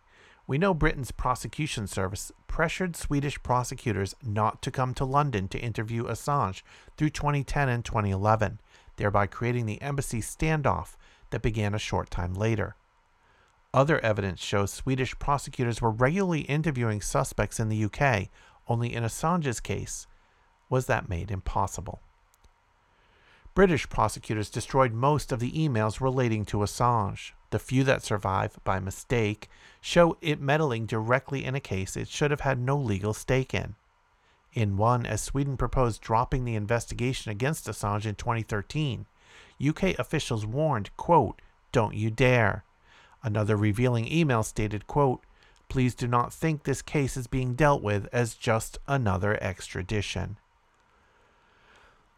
we know Britain's prosecution service pressured Swedish prosecutors not to come to London to interview Assange through 2010 and 2011, thereby creating the embassy standoff that began a short time later. Other evidence shows Swedish prosecutors were regularly interviewing suspects in the UK, only in Assange's case was that made impossible. British prosecutors destroyed most of the emails relating to Assange. The few that survive, by mistake, show it meddling directly in a case it should have had no legal stake in. In one, as Sweden proposed dropping the investigation against Assange in 2013, UK officials warned, quote, Don't you dare. Another revealing email stated, quote, Please do not think this case is being dealt with as just another extradition.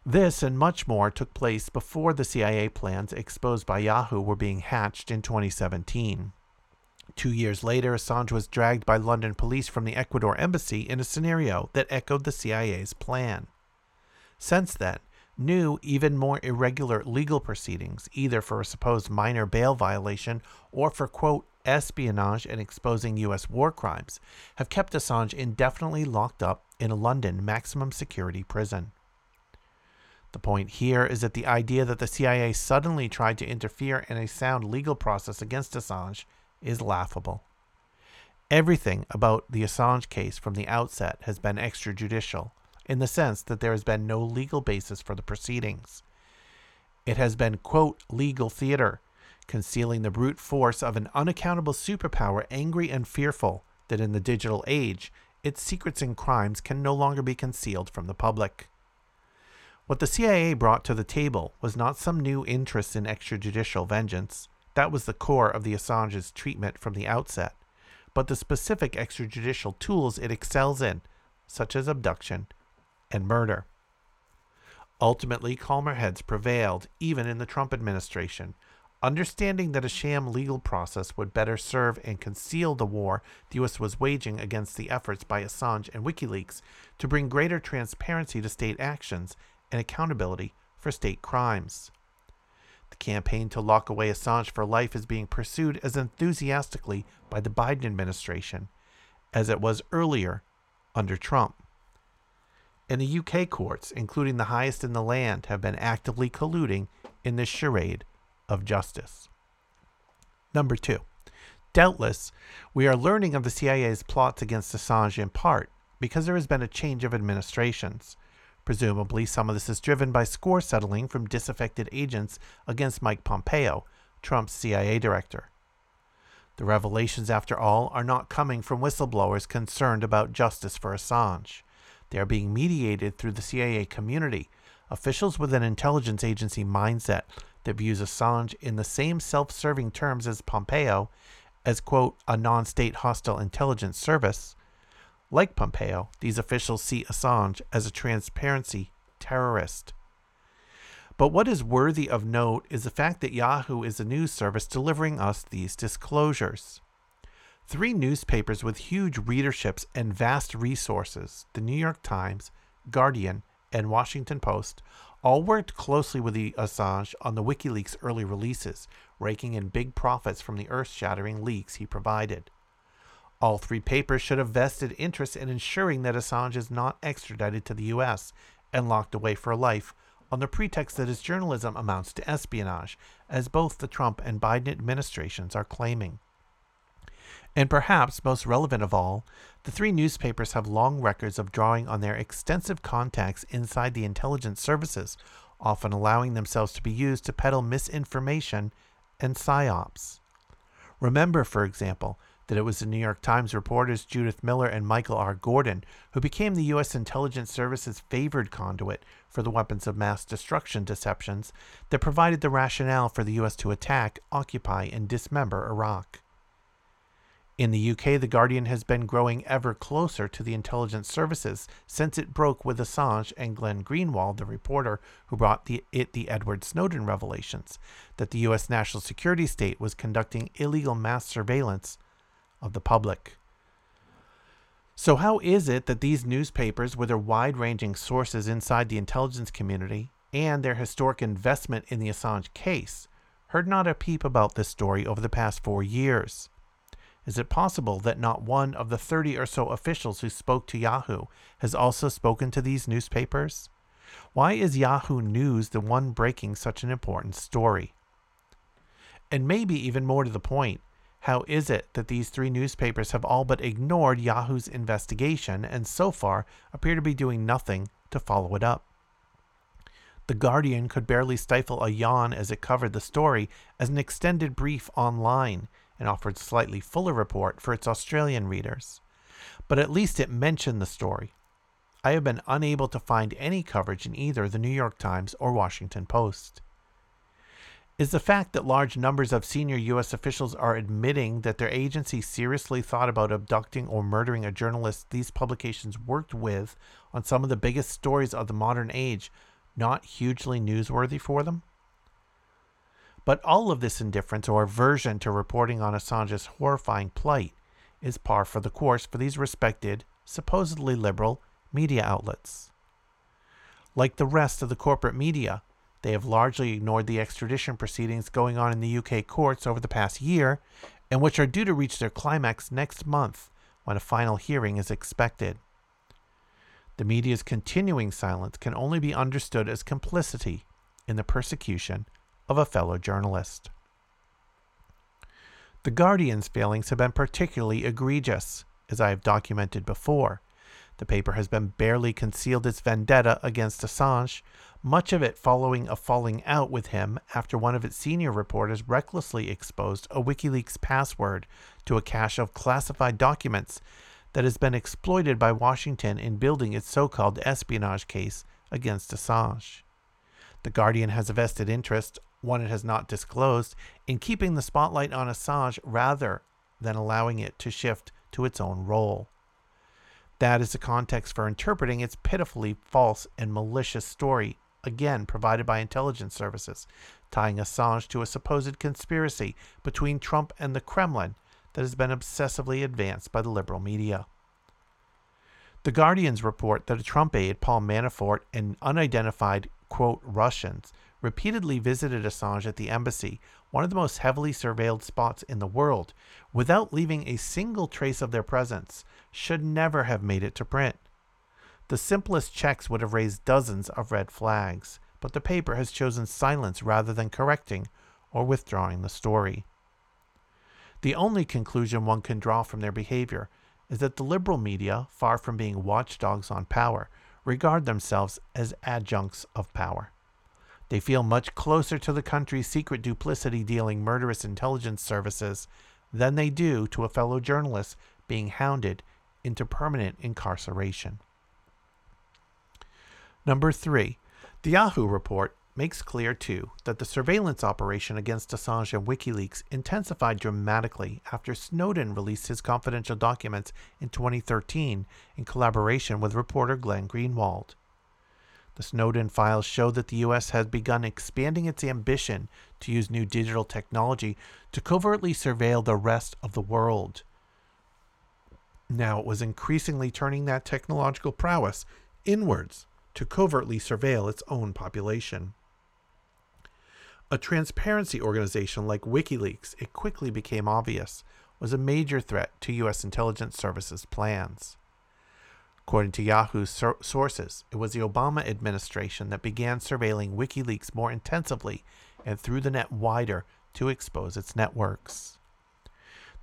This and much more took place before the CIA plans exposed by Yahoo were being hatched in 2017. Two years later, Assange was dragged by London police from the Ecuador embassy in a scenario that echoed the CIA's plan. Since then, new, even more irregular legal proceedings, either for a supposed minor bail violation or for, quote, espionage and exposing U.S. war crimes, have kept Assange indefinitely locked up in a London maximum security prison. The point here is that the idea that the CIA suddenly tried to interfere in a sound legal process against Assange is laughable. Everything about the Assange case from the outset has been extrajudicial, in the sense that there has been no legal basis for the proceedings. It has been, quote, legal theater, concealing the brute force of an unaccountable superpower angry and fearful that in the digital age, its secrets and crimes can no longer be concealed from the public. What the CIA brought to the table was not some new interest in extrajudicial vengeance. That was the core of the Assange's treatment from the outset. But the specific extrajudicial tools it excels in, such as abduction and murder. Ultimately, calmer heads prevailed, even in the Trump administration, understanding that a sham legal process would better serve and conceal the war the U.S. was waging against the efforts by Assange and WikiLeaks to bring greater transparency to state actions and accountability for state crimes. The campaign to lock away Assange for life is being pursued as enthusiastically by the Biden administration as it was earlier under Trump. And the UK courts, including the highest in the land, have been actively colluding in this charade of justice. Number two, doubtless, we are learning of the CIA's plots against Assange in part because there has been a change of administrations. Presumably, some of this is driven by score settling from disaffected agents against Mike Pompeo, Trump's CIA director. The revelations, after all, are not coming from whistleblowers concerned about justice for Assange. They are being mediated through the CIA community, officials with an intelligence agency mindset that views Assange in the same self serving terms as Pompeo as, quote, a non state hostile intelligence service, like Pompeo, these officials see Assange as a transparency terrorist. But what is worthy of note is the fact that Yahoo is a news service delivering us these disclosures. Three newspapers with huge readerships and vast resources, the New York Times, Guardian, and Washington Post, all worked closely with the Assange on the WikiLeaks early releases, raking in big profits from the earth shattering leaks he provided. All three papers should have vested interest in ensuring that Assange is not extradited to the U.S. and locked away for life on the pretext that his journalism amounts to espionage, as both the Trump and Biden administrations are claiming. And perhaps most relevant of all, the three newspapers have long records of drawing on their extensive contacts inside the intelligence services, often allowing themselves to be used to peddle misinformation and psyops. Remember, for example, that it was the New York Times reporters Judith Miller and Michael R. Gordon who became the U.S. intelligence service's favored conduit for the weapons of mass destruction deceptions that provided the rationale for the U.S. to attack, occupy, and dismember Iraq. In the UK, The Guardian has been growing ever closer to the intelligence services since it broke with Assange and Glenn Greenwald, the reporter who brought the, it the Edward Snowden revelations, that the U.S. national security state was conducting illegal mass surveillance of the public. So, how is it that these newspapers, with their wide ranging sources inside the intelligence community and their historic investment in the Assange case, heard not a peep about this story over the past four years? Is it possible that not one of the 30 or so officials who spoke to Yahoo has also spoken to these newspapers? Why is Yahoo News the one breaking such an important story? And maybe even more to the point, how is it that these three newspapers have all but ignored Yahoo's investigation and so far appear to be doing nothing to follow it up? The Guardian could barely stifle a yawn as it covered the story as an extended brief online and offered slightly fuller report for its Australian readers. But at least it mentioned the story. I have been unable to find any coverage in either the New York Times or Washington Post. Is the fact that large numbers of senior U.S. officials are admitting that their agency seriously thought about abducting or murdering a journalist these publications worked with on some of the biggest stories of the modern age not hugely newsworthy for them? But all of this indifference or aversion to reporting on Assange's horrifying plight is par for the course for these respected, supposedly liberal, media outlets. Like the rest of the corporate media, they have largely ignored the extradition proceedings going on in the UK courts over the past year, and which are due to reach their climax next month when a final hearing is expected. The media's continuing silence can only be understood as complicity in the persecution of a fellow journalist. The Guardian's failings have been particularly egregious, as I have documented before. The paper has been barely concealed its vendetta against Assange, much of it following a falling out with him after one of its senior reporters recklessly exposed a WikiLeaks password to a cache of classified documents that has been exploited by Washington in building its so called espionage case against Assange. The Guardian has a vested interest, one it has not disclosed, in keeping the spotlight on Assange rather than allowing it to shift to its own role. That is the context for interpreting its pitifully false and malicious story, again provided by intelligence services, tying Assange to a supposed conspiracy between Trump and the Kremlin that has been obsessively advanced by the liberal media. The Guardians report that a Trump aide, Paul Manafort, and unidentified, quote, Russians repeatedly visited Assange at the embassy, one of the most heavily surveilled spots in the world, without leaving a single trace of their presence, should never have made it to print. The simplest checks would have raised dozens of red flags, but the paper has chosen silence rather than correcting or withdrawing the story. The only conclusion one can draw from their behavior is that the liberal media, far from being watchdogs on power, regard themselves as adjuncts of power. They feel much closer to the country's secret duplicity dealing murderous intelligence services than they do to a fellow journalist being hounded into permanent incarceration. Number three, the Yahoo report makes clear, too, that the surveillance operation against Assange and WikiLeaks intensified dramatically after Snowden released his confidential documents in 2013 in collaboration with reporter Glenn Greenwald. The Snowden files show that the U.S. has begun expanding its ambition to use new digital technology to covertly surveil the rest of the world. Now it was increasingly turning that technological prowess inwards to covertly surveil its own population. A transparency organization like WikiLeaks, it quickly became obvious, was a major threat to U.S. intelligence services plans. According to Yahoo's sur- sources, it was the Obama administration that began surveilling WikiLeaks more intensively and threw the net wider to expose its networks.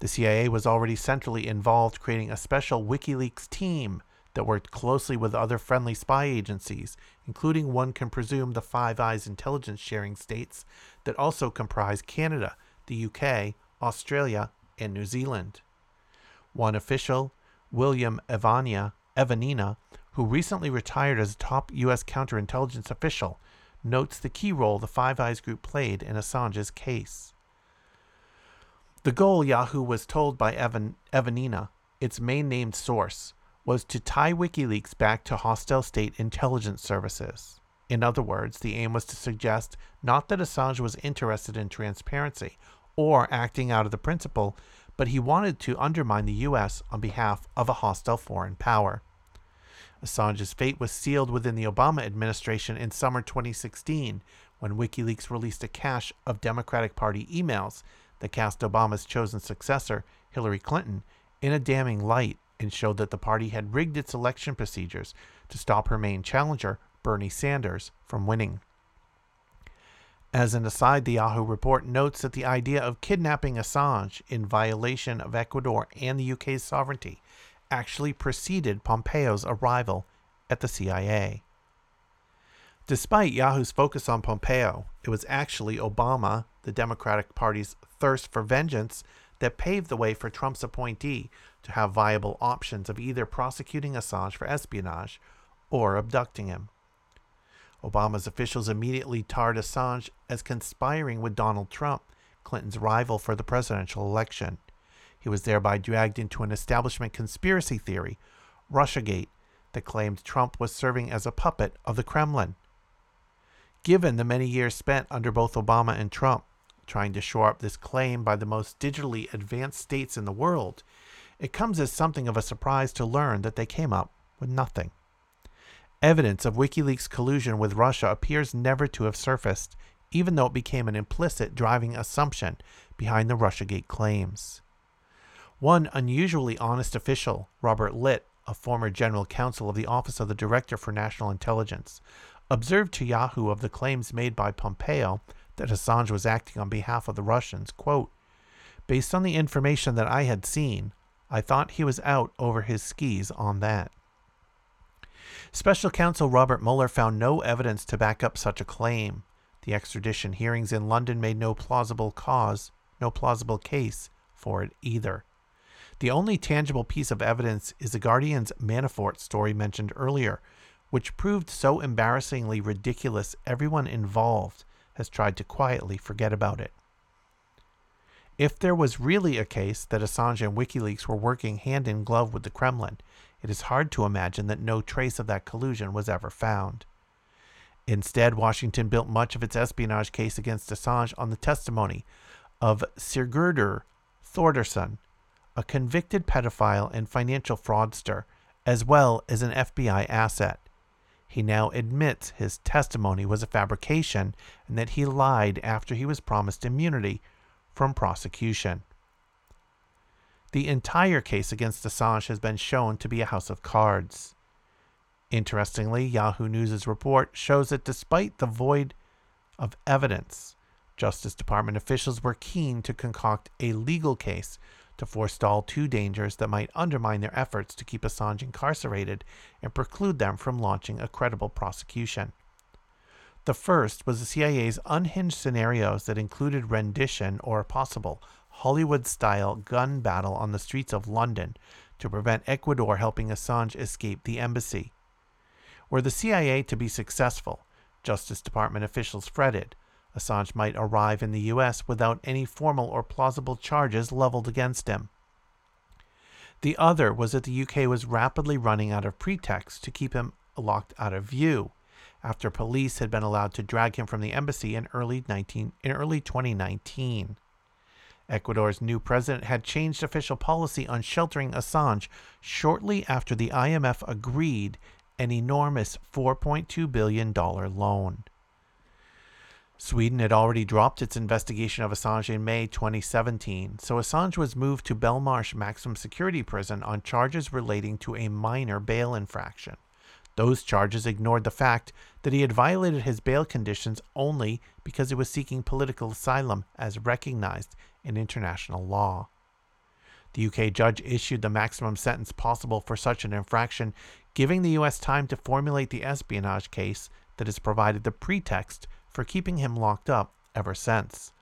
The CIA was already centrally involved creating a special WikiLeaks team that worked closely with other friendly spy agencies, including one can presume the Five Eyes intelligence sharing states that also comprise Canada, the UK, Australia, and New Zealand. One official, William Evania, Evanina, who recently retired as a top U.S. counterintelligence official, notes the key role the Five Eyes group played in Assange's case. The goal, Yahoo was told by Evan, Evanina, its main named source, was to tie WikiLeaks back to hostile state intelligence services. In other words, the aim was to suggest not that Assange was interested in transparency or acting out of the principle, but he wanted to undermine the U.S. on behalf of a hostile foreign power. Assange's fate was sealed within the Obama administration in summer 2016 when WikiLeaks released a cache of Democratic Party emails that cast Obama's chosen successor, Hillary Clinton, in a damning light and showed that the party had rigged its election procedures to stop her main challenger, Bernie Sanders, from winning. As an aside, the Yahoo report notes that the idea of kidnapping Assange in violation of Ecuador and the UK's sovereignty actually preceded Pompeo's arrival at the CIA. Despite Yahoo's focus on Pompeo, it was actually Obama, the Democratic Party's thirst for vengeance, that paved the way for Trump's appointee to have viable options of either prosecuting Assange for espionage or abducting him. Obama's officials immediately tarred Assange as conspiring with Donald Trump, Clinton's rival for the presidential election. He was thereby dragged into an establishment conspiracy theory, Russiagate, that claimed Trump was serving as a puppet of the Kremlin. Given the many years spent under both Obama and Trump trying to shore up this claim by the most digitally advanced states in the world, it comes as something of a surprise to learn that they came up with nothing. Evidence of WikiLeaks' collusion with Russia appears never to have surfaced, even though it became an implicit driving assumption behind the Russiagate claims. One unusually honest official, Robert Litt, a former general counsel of the Office of the Director for National Intelligence, observed to Yahoo of the claims made by Pompeo that Assange was acting on behalf of the Russians, quote, Based on the information that I had seen, I thought he was out over his skis on that. Special counsel Robert Mueller found no evidence to back up such a claim. The extradition hearings in London made no plausible cause, no plausible case for it either. The only tangible piece of evidence is the Guardian's Manafort story mentioned earlier, which proved so embarrassingly ridiculous everyone involved has tried to quietly forget about it. If there was really a case that Assange and WikiLeaks were working hand in glove with the Kremlin, it is hard to imagine that no trace of that collusion was ever found. Instead, Washington built much of its espionage case against Assange on the testimony of Sigurdur Thordarson, a convicted pedophile and financial fraudster, as well as an FBI asset. He now admits his testimony was a fabrication and that he lied after he was promised immunity from prosecution. The entire case against Assange has been shown to be a house of cards. Interestingly, Yahoo News' report shows that despite the void of evidence, Justice Department officials were keen to concoct a legal case to forestall two dangers that might undermine their efforts to keep Assange incarcerated and preclude them from launching a credible prosecution. The first was the CIA's unhinged scenarios that included rendition or a possible Hollywood style gun battle on the streets of London to prevent Ecuador helping Assange escape the embassy. Were the CIA to be successful, Justice Department officials fretted, Assange might arrive in the U.S. without any formal or plausible charges leveled against him. The other was that the UK was rapidly running out of pretexts to keep him locked out of view after police had been allowed to drag him from the embassy in early 19 in early 2019. Ecuador's new president had changed official policy on sheltering Assange shortly after the IMF agreed an enormous $4.2 billion loan. Sweden had already dropped its investigation of Assange in May 2017, so Assange was moved to Belmarsh Maximum Security Prison on charges relating to a minor bail infraction. Those charges ignored the fact that he had violated his bail conditions only because he was seeking political asylum as recognized in international law. The UK judge issued the maximum sentence possible for such an infraction, giving the US time to formulate the espionage case that has provided the pretext for keeping him locked up ever since,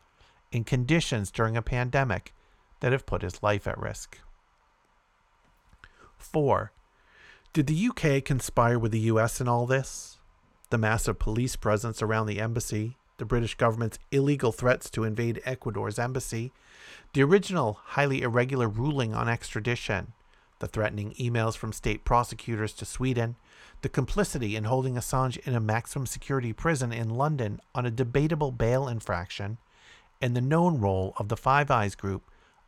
in conditions during a pandemic that have put his life at risk. 4. Did the UK conspire with the US in all this? The massive police presence around the embassy, the British government's illegal threats to invade Ecuador's embassy, the original highly irregular ruling on extradition, the threatening emails from state prosecutors to Sweden, the complicity in holding Assange in a maximum security prison in London on a debatable bail infraction, and the known role of the Five Eyes group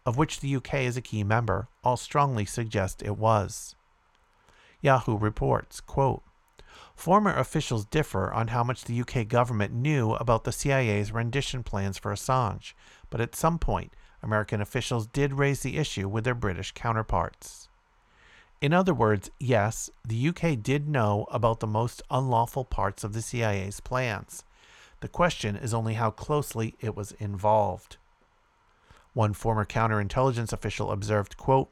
of which the UK is a key member, all strongly suggest it was. Yahoo reports, quote, Former officials differ on how much the UK government knew about the CIA's rendition plans for Assange, but at some point, American officials did raise the issue with their British counterparts. In other words, yes, the UK did know about the most unlawful parts of the CIA's plans. The question is only how closely it was involved. One former counterintelligence official observed, quote,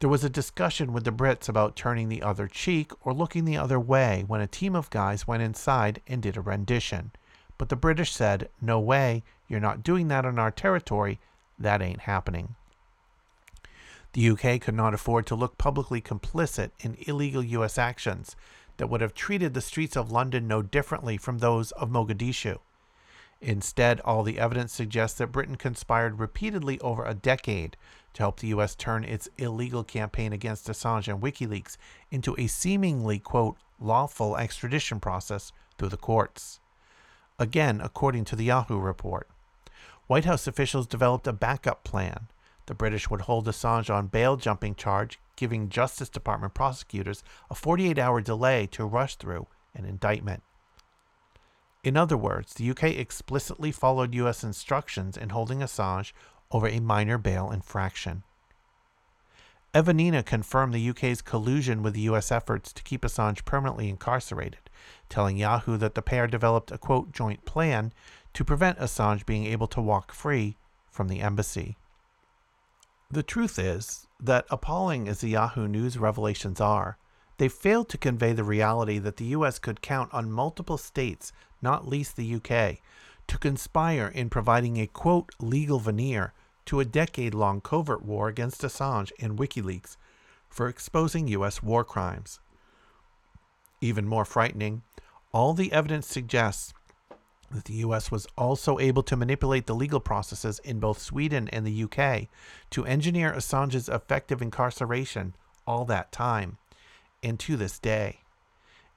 there was a discussion with the Brits about turning the other cheek or looking the other way when a team of guys went inside and did a rendition. But the British said, No way, you're not doing that on our territory, that ain't happening. The UK could not afford to look publicly complicit in illegal US actions that would have treated the streets of London no differently from those of Mogadishu. Instead, all the evidence suggests that Britain conspired repeatedly over a decade to help the U.S. turn its illegal campaign against Assange and WikiLeaks into a seemingly, quote, lawful extradition process through the courts. Again, according to the Yahoo report, White House officials developed a backup plan. The British would hold Assange on bail jumping charge, giving Justice Department prosecutors a 48 hour delay to rush through an indictment. In other words, the UK explicitly followed US instructions in holding Assange over a minor bail infraction. Evanina confirmed the UK's collusion with the US efforts to keep Assange permanently incarcerated, telling Yahoo that the pair developed a quote joint plan to prevent Assange being able to walk free from the embassy. The truth is that appalling as the Yahoo News revelations are, they failed to convey the reality that the US could count on multiple states, not least the UK, to conspire in providing a quote legal veneer to a decade long covert war against Assange and WikiLeaks for exposing U.S. war crimes. Even more frightening, all the evidence suggests that the U.S. was also able to manipulate the legal processes in both Sweden and the U.K. to engineer Assange's effective incarceration all that time, and to this day.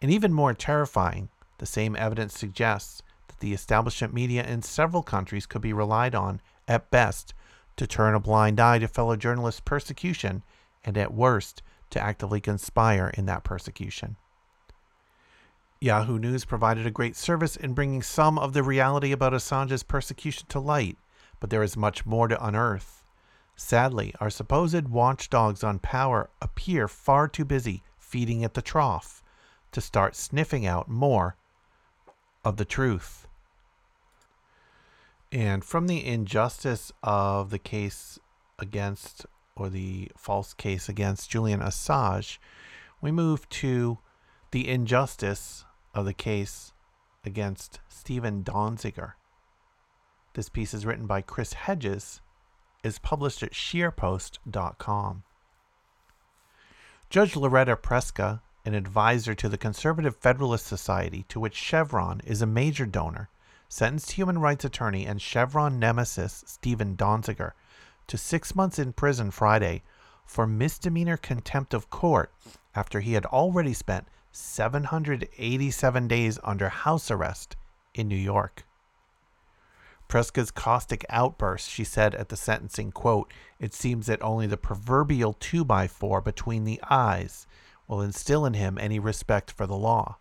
And even more terrifying, the same evidence suggests that the establishment media in several countries could be relied on, at best, to turn a blind eye to fellow journalists' persecution, and at worst, to actively conspire in that persecution. Yahoo News provided a great service in bringing some of the reality about Assange's persecution to light, but there is much more to unearth. Sadly, our supposed watchdogs on power appear far too busy feeding at the trough to start sniffing out more of the truth. And from the injustice of the case against, or the false case against Julian Assange, we move to the injustice of the case against Stephen Donziger. This piece is written by Chris Hedges, is published at scheerpost.com. Judge Loretta Preska, an advisor to the Conservative Federalist Society, to which Chevron is a major donor, sentenced human rights attorney and Chevron nemesis Stephen Donziger to six months in prison Friday for misdemeanor contempt of court after he had already spent 787 days under house arrest in New York. Preska's caustic outburst, she said at the sentencing, quote, It seems that only the proverbial two by four between the eyes will instill in him any respect for the law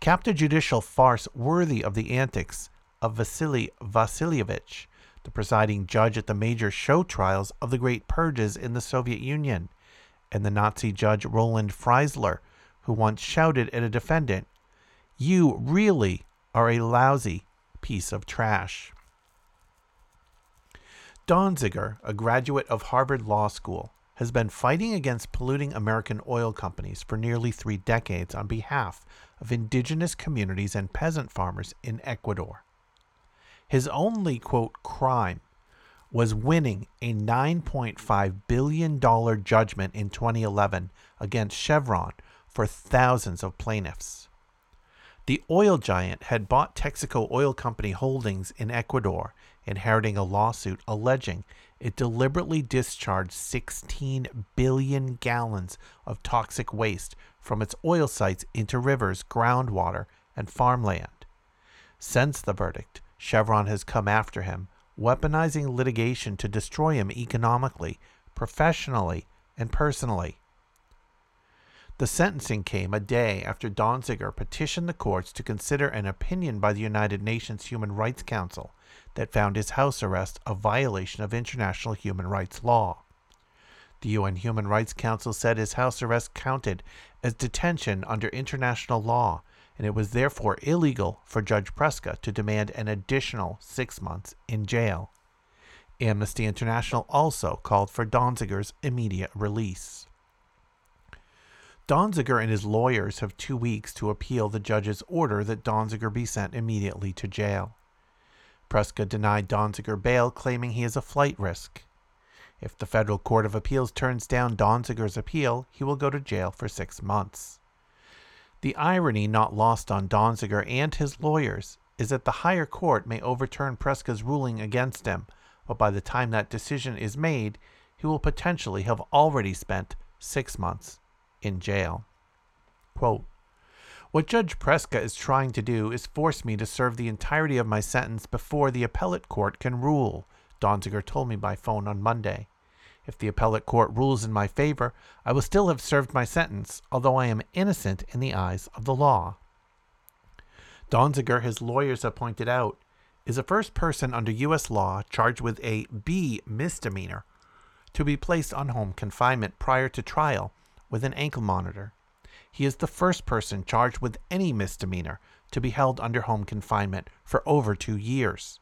capped a judicial farce worthy of the antics of Vasily Vasilyevich, the presiding judge at the major show trials of the great purges in the Soviet Union, and the Nazi judge Roland Freisler, who once shouted at a defendant, You really are a lousy piece of trash. Donziger, a graduate of Harvard Law School, has been fighting against polluting American oil companies for nearly three decades on behalf of indigenous communities and peasant farmers in Ecuador. His only, quote, crime was winning a $9.5 billion judgment in 2011 against Chevron for thousands of plaintiffs. The oil giant had bought Texaco Oil Company holdings in Ecuador, inheriting a lawsuit alleging it deliberately discharged 16 billion gallons of toxic waste from its oil sites into rivers, groundwater, and farmland. Since the verdict, Chevron has come after him, weaponizing litigation to destroy him economically, professionally, and personally. The sentencing came a day after Donziger petitioned the courts to consider an opinion by the United Nations Human Rights Council that found his house arrest a violation of international human rights law. The UN Human Rights Council said his house arrest counted as detention under international law, and it was therefore illegal for Judge Preska to demand an additional six months in jail. Amnesty International also called for Donziger's immediate release. Donziger and his lawyers have two weeks to appeal the judge's order that Donziger be sent immediately to jail. Preska denied Donziger bail, claiming he is a flight risk. If the Federal Court of Appeals turns down Donziger's appeal, he will go to jail for six months. The irony not lost on Donziger and his lawyers is that the higher court may overturn Preska's ruling against him, but by the time that decision is made, he will potentially have already spent six months in jail. Quote, what Judge Preska is trying to do is force me to serve the entirety of my sentence before the appellate court can rule, Donziger told me by phone on Monday. If the appellate court rules in my favor, I will still have served my sentence, although I am innocent in the eyes of the law. Donziger, his lawyers have pointed out, is the first person under U.S. law charged with a B misdemeanor to be placed on home confinement prior to trial with an ankle monitor. He is the first person charged with any misdemeanor to be held under home confinement for over two years.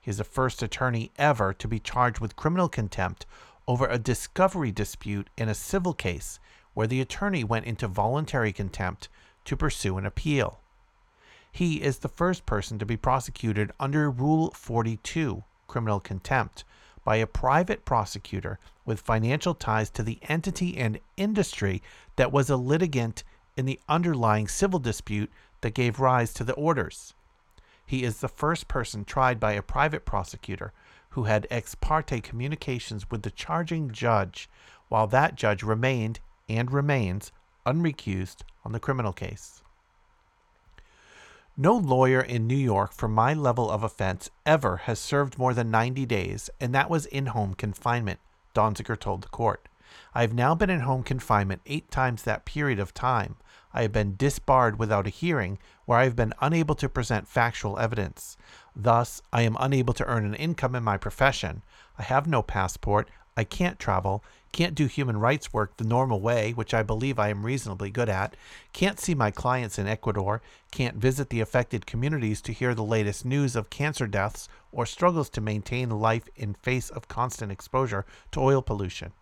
He is the first attorney ever to be charged with criminal contempt over a discovery dispute in a civil case where the attorney went into voluntary contempt to pursue an appeal. He is the first person to be prosecuted under Rule 42, criminal contempt, by a private prosecutor with financial ties to the entity and industry that was a litigant in the underlying civil dispute that gave rise to the orders. He is the first person tried by a private prosecutor who had ex parte communications with the charging judge while that judge remained and remains unrecused on the criminal case. No lawyer in New York for my level of offense ever has served more than 90 days, and that was in home confinement, Donziger told the court. I have now been in home confinement eight times that period of time. I have been disbarred without a hearing, where I have been unable to present factual evidence. Thus, I am unable to earn an income in my profession. I have no passport. I can't travel, can't do human rights work the normal way, which I believe I am reasonably good at, can't see my clients in Ecuador, can't visit the affected communities to hear the latest news of cancer deaths or struggles to maintain life in face of constant exposure to oil pollution.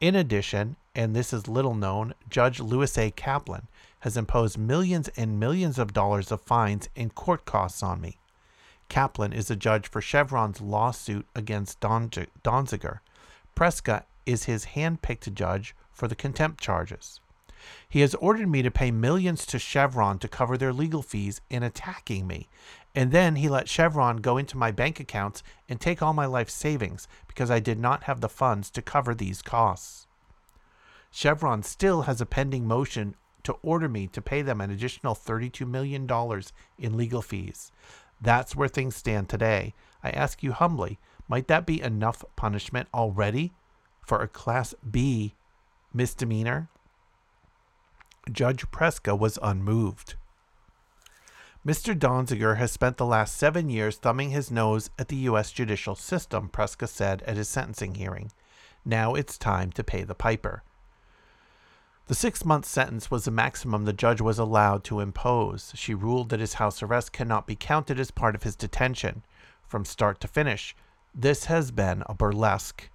In addition, and this is little known, Judge Lewis A. Kaplan has imposed millions and millions of dollars of fines and court costs on me. Kaplan is a judge for Chevron's lawsuit against Donziger, Preska is his hand-picked judge for the contempt charges. He has ordered me to pay millions to Chevron to cover their legal fees in attacking me. And then he let Chevron go into my bank accounts and take all my life savings because I did not have the funds to cover these costs. Chevron still has a pending motion to order me to pay them an additional $32 million in legal fees. That's where things stand today. I ask you humbly, might that be enough punishment already for a Class B misdemeanor? Judge Preska was unmoved. Mr. Donziger has spent the last seven years thumbing his nose at the U.S. judicial system, Preska said at his sentencing hearing. Now it's time to pay the piper. The six month sentence was the maximum the judge was allowed to impose. She ruled that his house arrest cannot be counted as part of his detention. From start to finish, this has been a burlesque.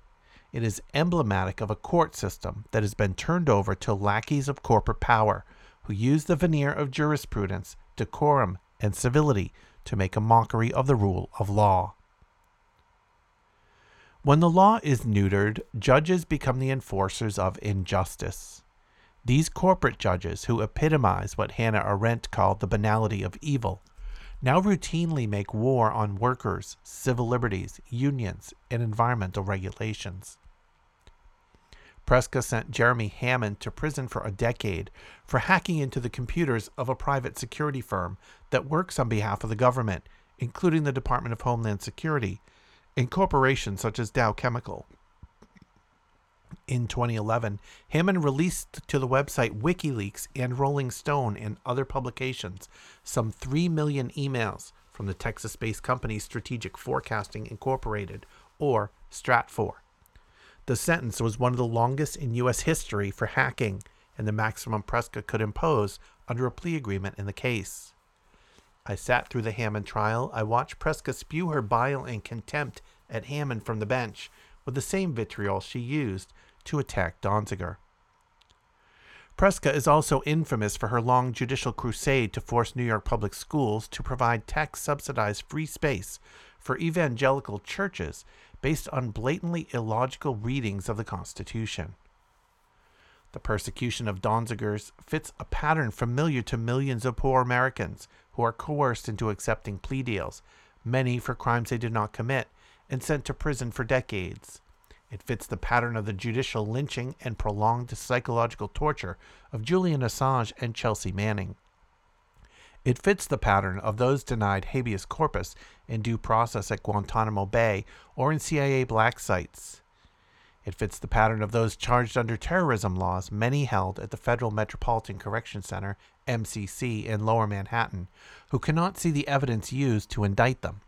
It is emblematic of a court system that has been turned over to lackeys of corporate power who use the veneer of jurisprudence, decorum, and civility to make a mockery of the rule of law. When the law is neutered, judges become the enforcers of injustice. These corporate judges, who epitomize what Hannah Arendt called the banality of evil, now routinely make war on workers, civil liberties, unions, and environmental regulations. Preska sent Jeremy Hammond to prison for a decade for hacking into the computers of a private security firm that works on behalf of the government, including the Department of Homeland Security, and corporations such as Dow Chemical. In 2011, Hammond released to the website WikiLeaks and Rolling Stone and other publications some 3 million emails from the Texas based company Strategic Forecasting Incorporated, or Stratfor. The sentence was one of the longest in U.S. history for hacking and the maximum Preska could impose under a plea agreement in the case. I sat through the Hammond trial. I watched Preska spew her bile and contempt at Hammond from the bench with the same vitriol she used to attack Donziger. Preska is also infamous for her long judicial crusade to force New York public schools to provide tax subsidized free space for evangelical churches based on blatantly illogical readings of the Constitution. The persecution of Donzigers fits a pattern familiar to millions of poor Americans who are coerced into accepting plea deals, many for crimes they did not commit, and sent to prison for decades. It fits the pattern of the judicial lynching and prolonged psychological torture of Julian Assange and Chelsea Manning. It fits the pattern of those denied habeas corpus and due process at Guantanamo Bay or in CIA black sites. It fits the pattern of those charged under terrorism laws, many held at the Federal Metropolitan Correction Center, MCC, in Lower Manhattan, who cannot see the evidence used to indict them.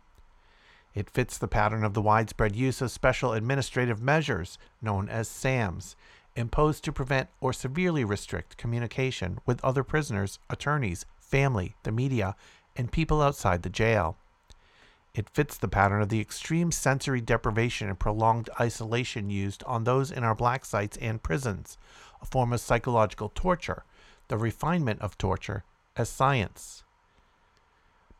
It fits the pattern of the widespread use of special administrative measures, known as SAMs, imposed to prevent or severely restrict communication with other prisoners, attorneys, family, the media, and people outside the jail. It fits the pattern of the extreme sensory deprivation and prolonged isolation used on those in our black sites and prisons, a form of psychological torture, the refinement of torture as science.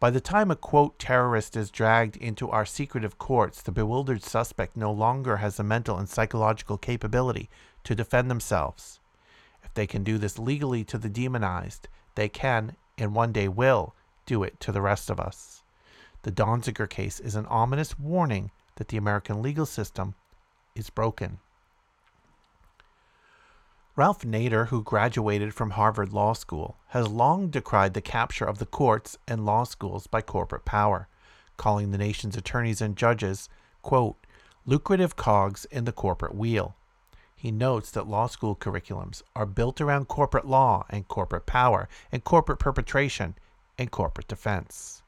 By the time a quote terrorist is dragged into our secretive courts, the bewildered suspect no longer has the mental and psychological capability to defend themselves. If they can do this legally to the demonized, they can, and one day will, do it to the rest of us. The Donziger case is an ominous warning that the American legal system is broken. Ralph Nader, who graduated from Harvard Law School, has long decried the capture of the courts and law schools by corporate power, calling the nation's attorneys and judges, quote, lucrative cogs in the corporate wheel. He notes that law school curriculums are built around corporate law and corporate power and corporate perpetration and corporate defense.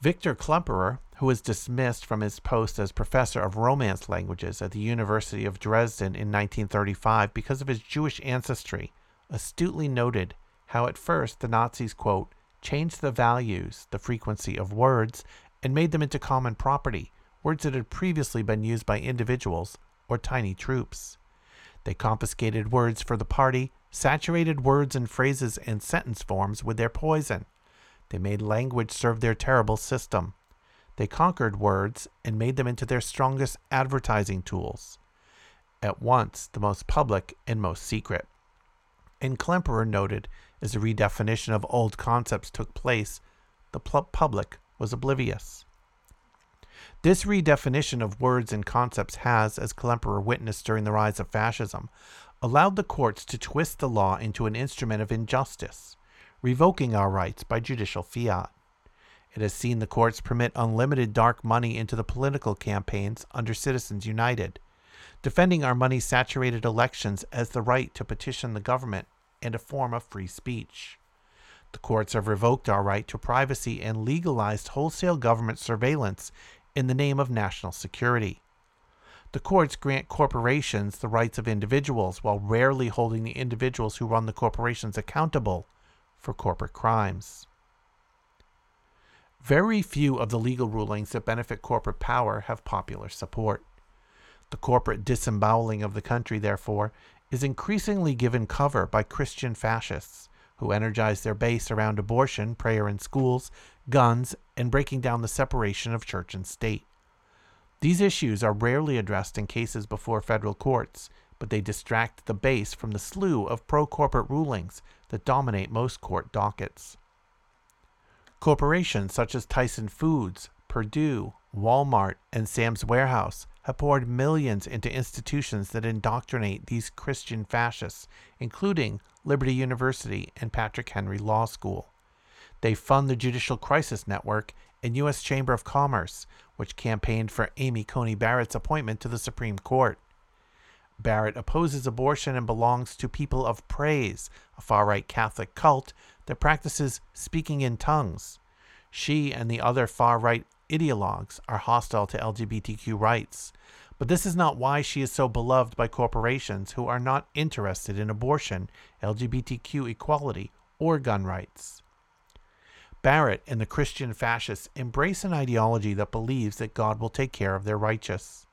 Victor Klemperer, who was dismissed from his post as professor of Romance languages at the University of Dresden in 1935 because of his Jewish ancestry, astutely noted how at first the Nazis, quote, changed the values, the frequency of words, and made them into common property, words that had previously been used by individuals or tiny troops. They confiscated words for the party, saturated words and phrases and sentence forms with their poison, they made language serve their terrible system. They conquered words and made them into their strongest advertising tools, at once the most public and most secret. And Klemperer noted as a redefinition of old concepts took place, the public was oblivious. This redefinition of words and concepts has, as Klemperer witnessed during the rise of fascism, allowed the courts to twist the law into an instrument of injustice revoking our rights by judicial fiat. It has seen the courts permit unlimited dark money into the political campaigns under Citizens United, defending our money saturated elections as the right to petition the government and a form of free speech. The courts have revoked our right to privacy and legalized wholesale government surveillance in the name of national security. The courts grant corporations the rights of individuals while rarely holding the individuals who run the corporations accountable for corporate crimes. Very few of the legal rulings that benefit corporate power have popular support. The corporate disemboweling of the country, therefore, is increasingly given cover by Christian fascists who energize their base around abortion, prayer in schools, guns, and breaking down the separation of church and state. These issues are rarely addressed in cases before federal courts, but they distract the base from the slew of pro corporate rulings that dominate most court dockets. Corporations such as Tyson Foods, Purdue, Walmart, and Sam's Warehouse have poured millions into institutions that indoctrinate these Christian fascists, including Liberty University and Patrick Henry Law School. They fund the Judicial Crisis Network and U.S. Chamber of Commerce, which campaigned for Amy Coney Barrett's appointment to the Supreme Court. Barrett opposes abortion and belongs to People of Praise, a far right Catholic cult that practices speaking in tongues. She and the other far right ideologues are hostile to LGBTQ rights. But this is not why she is so beloved by corporations who are not interested in abortion, LGBTQ equality, or gun rights. Barrett and the Christian fascists embrace an ideology that believes that God will take care of their righteous.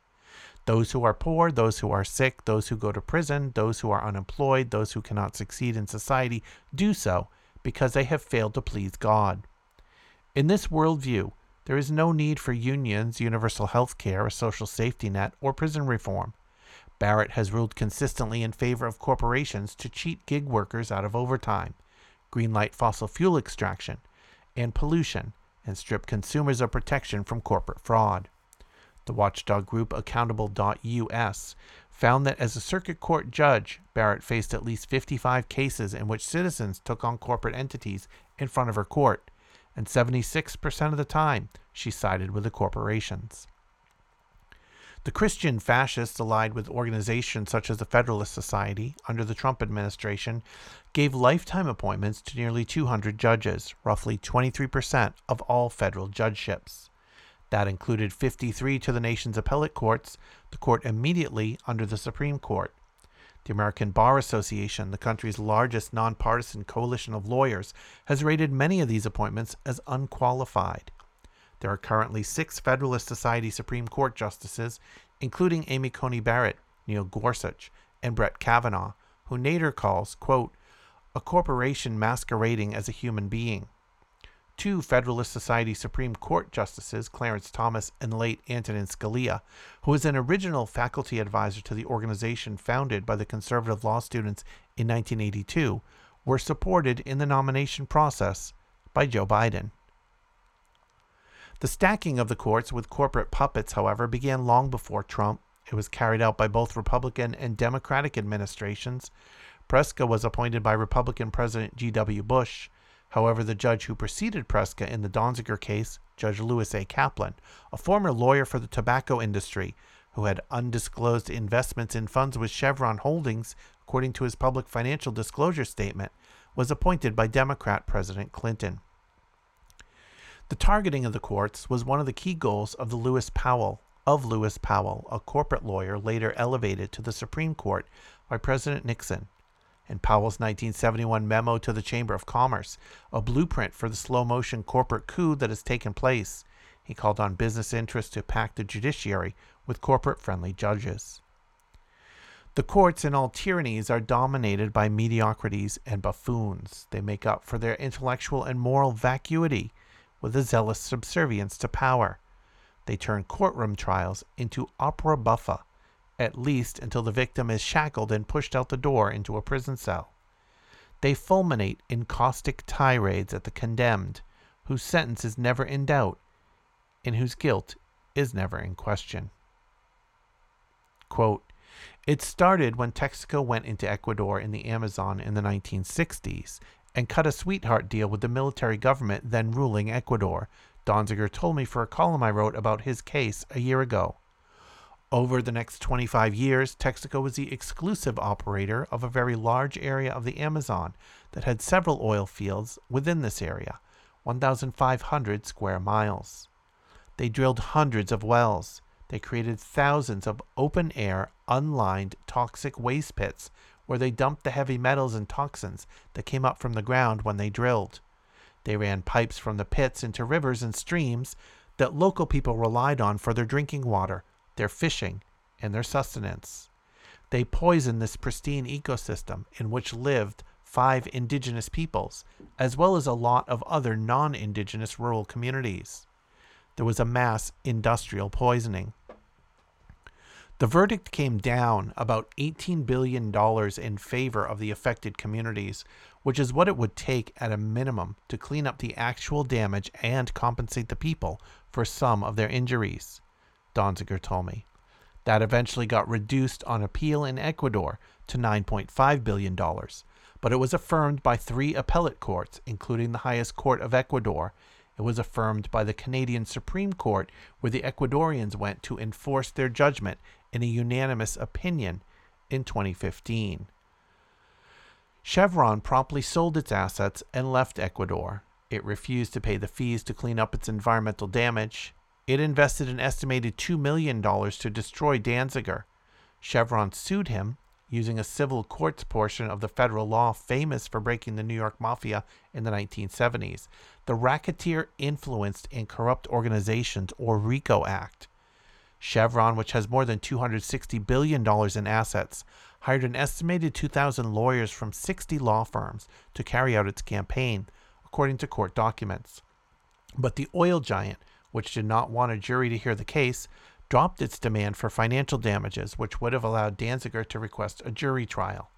Those who are poor, those who are sick, those who go to prison, those who are unemployed, those who cannot succeed in society do so because they have failed to please God. In this worldview, there is no need for unions, universal health care, a social safety net, or prison reform. Barrett has ruled consistently in favor of corporations to cheat gig workers out of overtime, greenlight fossil fuel extraction, and pollution, and strip consumers of protection from corporate fraud. The watchdog group Accountable.us found that as a circuit court judge, Barrett faced at least 55 cases in which citizens took on corporate entities in front of her court, and 76% of the time she sided with the corporations. The Christian fascists allied with organizations such as the Federalist Society under the Trump administration gave lifetime appointments to nearly 200 judges, roughly 23% of all federal judgeships. That included 53 to the nation's appellate courts, the court immediately under the Supreme Court. The American Bar Association, the country's largest nonpartisan coalition of lawyers, has rated many of these appointments as unqualified. There are currently six Federalist Society Supreme Court justices, including Amy Coney Barrett, Neil Gorsuch, and Brett Kavanaugh, who Nader calls, quote, a corporation masquerading as a human being. Two Federalist Society Supreme Court justices, Clarence Thomas and late Antonin Scalia, who was an original faculty advisor to the organization founded by the conservative law students in 1982, were supported in the nomination process by Joe Biden. The stacking of the courts with corporate puppets, however, began long before Trump. It was carried out by both Republican and Democratic administrations. Preska was appointed by Republican President G.W. Bush. However, the judge who preceded Preska in the Donziger case, Judge Lewis A. Kaplan, a former lawyer for the tobacco industry who had undisclosed investments in funds with Chevron Holdings, according to his public financial disclosure statement, was appointed by Democrat President Clinton. The targeting of the courts was one of the key goals of the Lewis Powell of Lewis Powell, a corporate lawyer later elevated to the Supreme Court by President Nixon. In Powell's 1971 memo to the Chamber of Commerce, a blueprint for the slow motion corporate coup that has taken place, he called on business interests to pack the judiciary with corporate friendly judges. The courts in all tyrannies are dominated by mediocrities and buffoons. They make up for their intellectual and moral vacuity with a zealous subservience to power. They turn courtroom trials into opera buffa, at least until the victim is shackled and pushed out the door into a prison cell. They fulminate in caustic tirades at the condemned, whose sentence is never in doubt and whose guilt is never in question. Quote, it started when Texaco went into Ecuador in the Amazon in the 1960s and cut a sweetheart deal with the military government then ruling Ecuador. Donziger told me for a column I wrote about his case a year ago. Over the next 25 years, Texaco was the exclusive operator of a very large area of the Amazon that had several oil fields within this area, 1,500 square miles. They drilled hundreds of wells. They created thousands of open air, unlined, toxic waste pits where they dumped the heavy metals and toxins that came up from the ground when they drilled. They ran pipes from the pits into rivers and streams that local people relied on for their drinking water, their fishing, and their sustenance. They poisoned this pristine ecosystem in which lived five indigenous peoples, as well as a lot of other non indigenous rural communities. There was a mass industrial poisoning. The verdict came down about $18 billion in favor of the affected communities, which is what it would take at a minimum to clean up the actual damage and compensate the people for some of their injuries, Donziger told me. That eventually got reduced on appeal in Ecuador to $9.5 billion, but it was affirmed by three appellate courts, including the highest court of Ecuador, It was affirmed by the Canadian Supreme Court, where the Ecuadorians went to enforce their judgment in a unanimous opinion in 2015. Chevron promptly sold its assets and left Ecuador. It refused to pay the fees to clean up its environmental damage. It invested an estimated $2 million to destroy Donziger. Chevron sued him using a civil courts portion of the federal law famous for breaking the New York Mafia in the 1970s, the Racketeer Influenced and Corrupt Organizations, or RICO Act. Chevron, which has more than $260 billion in assets, hired an estimated 2,000 lawyers from 60 law firms to carry out its campaign, according to court documents. But the oil giant, which did not want a jury to hear the case, dropped its demand for financial damages, which would have allowed Donziger to request a jury trial.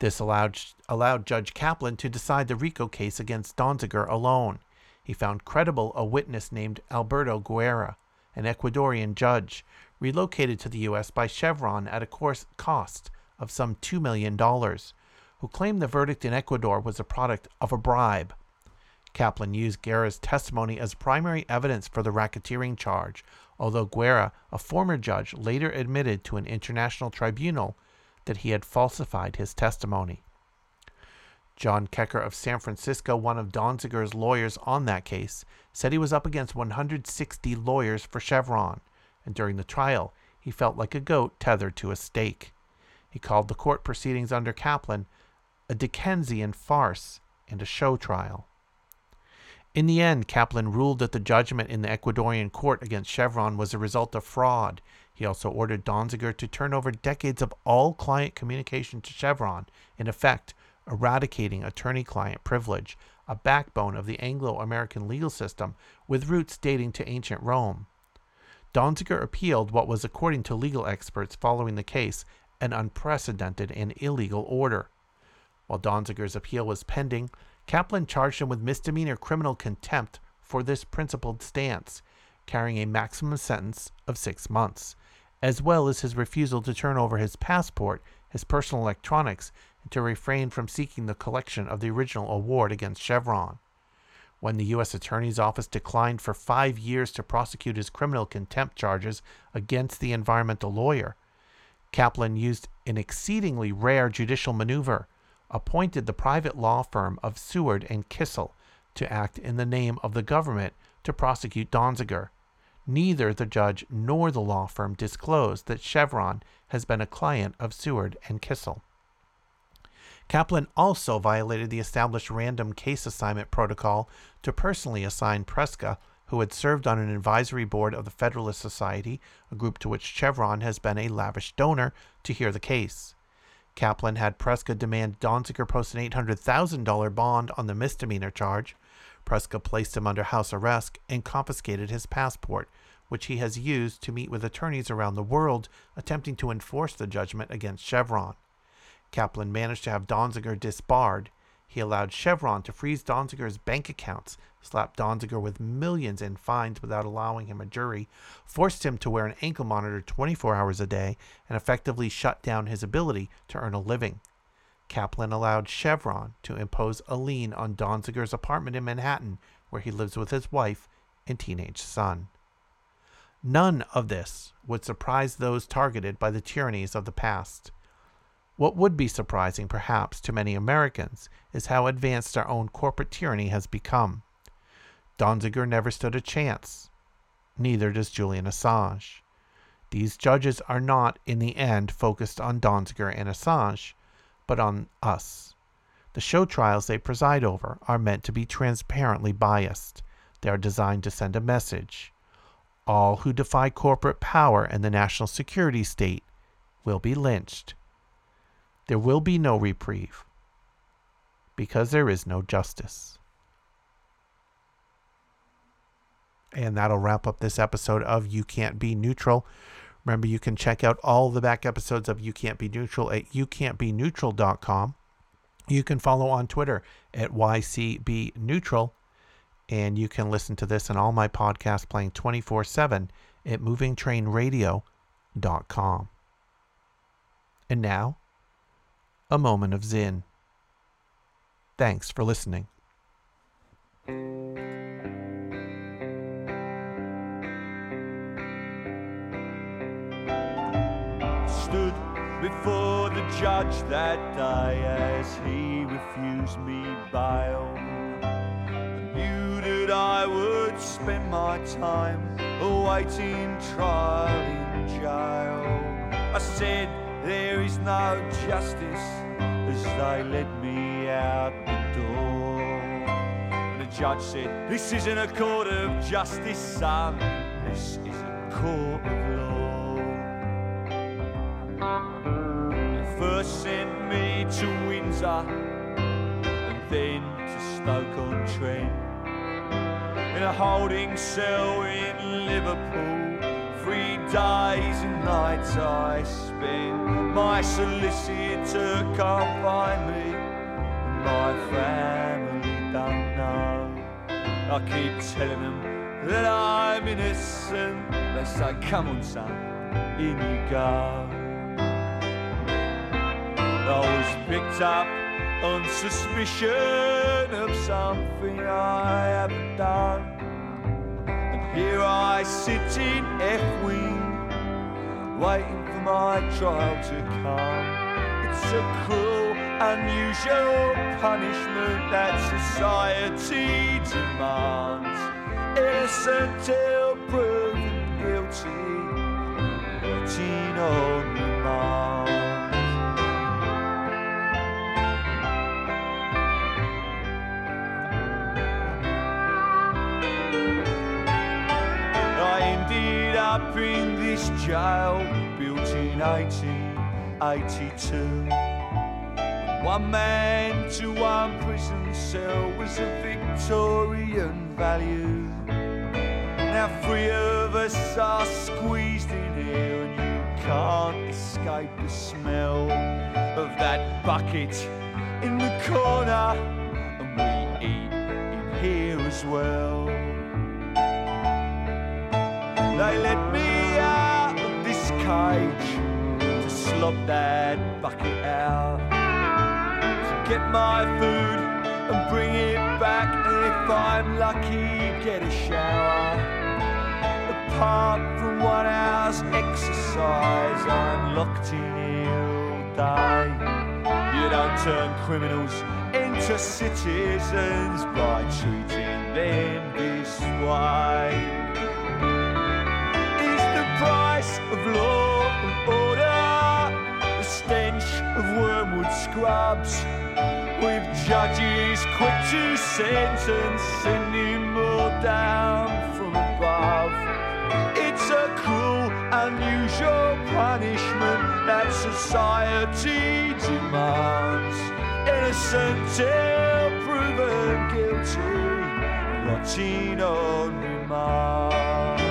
This allowed, allowed Judge Kaplan to decide the RICO case against Donziger alone. He found credible a witness named Alberto Guerra, an Ecuadorian judge, relocated to the U.S. by Chevron at a cost of some $2 million, who claimed the verdict in Ecuador was a product of a bribe. Kaplan used Guerra's testimony as primary evidence for the racketeering charge, although Guerra, a former judge, later admitted to an international tribunal that he had falsified his testimony. John Keker of San Francisco, one of Donziger's lawyers on that case, said he was up against 160 lawyers for Chevron, and during the trial, he felt like a goat tethered to a stake. He called the court proceedings under Kaplan a Dickensian farce and a show trial. In the end, Kaplan ruled that the judgment in the Ecuadorian court against Chevron was a result of fraud. He also ordered Donziger to turn over decades of all client communication to Chevron, in effect, eradicating attorney client privilege, a backbone of the Anglo American legal system with roots dating to ancient Rome. Donziger appealed what was, according to legal experts following the case, an unprecedented and illegal order. While Donziger's appeal was pending, Kaplan charged him with misdemeanor criminal contempt for this principled stance, carrying a maximum sentence of six months, as well as his refusal to turn over his passport, his personal electronics, and to refrain from seeking the collection of the original award against Chevron. When the U.S. Attorney's Office declined for five years to prosecute his criminal contempt charges against the environmental lawyer, Kaplan used an exceedingly rare judicial maneuver appointed the private law firm of Seward and Kissel to act in the name of the government to prosecute Donziger. Neither the judge nor the law firm disclosed that Chevron has been a client of Seward and Kissel. Kaplan also violated the established random case assignment protocol to personally assign Preska, who had served on an advisory board of the Federalist Society, a group to which Chevron has been a lavish donor, to hear the case. Kaplan had Preska demand Donziger post an $800,000 bond on the misdemeanor charge. Preska placed him under house arrest and confiscated his passport, which he has used to meet with attorneys around the world attempting to enforce the judgment against Chevron. Kaplan managed to have Donziger disbarred. He allowed Chevron to freeze Donziger's bank accounts slapped Donziger with millions in fines without allowing him a jury, forced him to wear an ankle monitor 24 hours a day, and effectively shut down his ability to earn a living. Kaplan allowed Chevron to impose a lien on Donziger's apartment in Manhattan, where he lives with his wife and teenage son. None of this would surprise those targeted by the tyrannies of the past. What would be surprising, perhaps, to many Americans is how advanced our own corporate tyranny has become. Donziger never stood a chance. Neither does Julian Assange. These judges are not, in the end, focused on Donziger and Assange, but on us. The show trials they preside over are meant to be transparently biased. They are designed to send a message. All who defy corporate power and the national security state will be lynched. There will be no reprieve because there is no justice. And that'll wrap up this episode of You Can't Be Neutral. Remember, you can check out all the back episodes of You Can't Be Neutral at youcan'tbeneutral.com. You can follow on Twitter at YCBNeutral. And you can listen to this and all my podcasts playing 24 7 at movingtrainradio.com. And now, a moment of Zen. Thanks for listening. Judge that day as he refused me bail. I knew that I would spend my time awaiting trial in jail. I said, There is no justice as they led me out the door. And the judge said, This isn't a court of justice, son, this is a court of law. First sent me to Windsor and then to Stoke on Trent in a holding cell in Liverpool. Three days and nights I spent. My solicitor can't find me, and my family don't know. I keep telling them that I'm innocent. They say, Come on, son, in you go. Was picked up on suspicion of something I haven't done. And here I sit in F wing, waiting for my trial to come. It's a cruel, unusual punishment that society demands. Innocent till proven guilty, rotting on remand. Up in this jail built in 1882. One man to one prison cell was a Victorian value. Now three of us are squeezed in here, and you can't escape the smell of that bucket in the corner, and we eat in here as well. They let me out of this cage to slop that bucket out, to get my food and bring it back, and if I'm lucky, get a shower. Apart from one hour's exercise, I'm locked in all day. You don't turn criminals into citizens by treating them this way of law and order, the stench of wormwood scrubs, with judges quick to sentence, sending more down from above. It's a cruel, unusual punishment that society demands. Innocent till proven guilty, rotting on remand.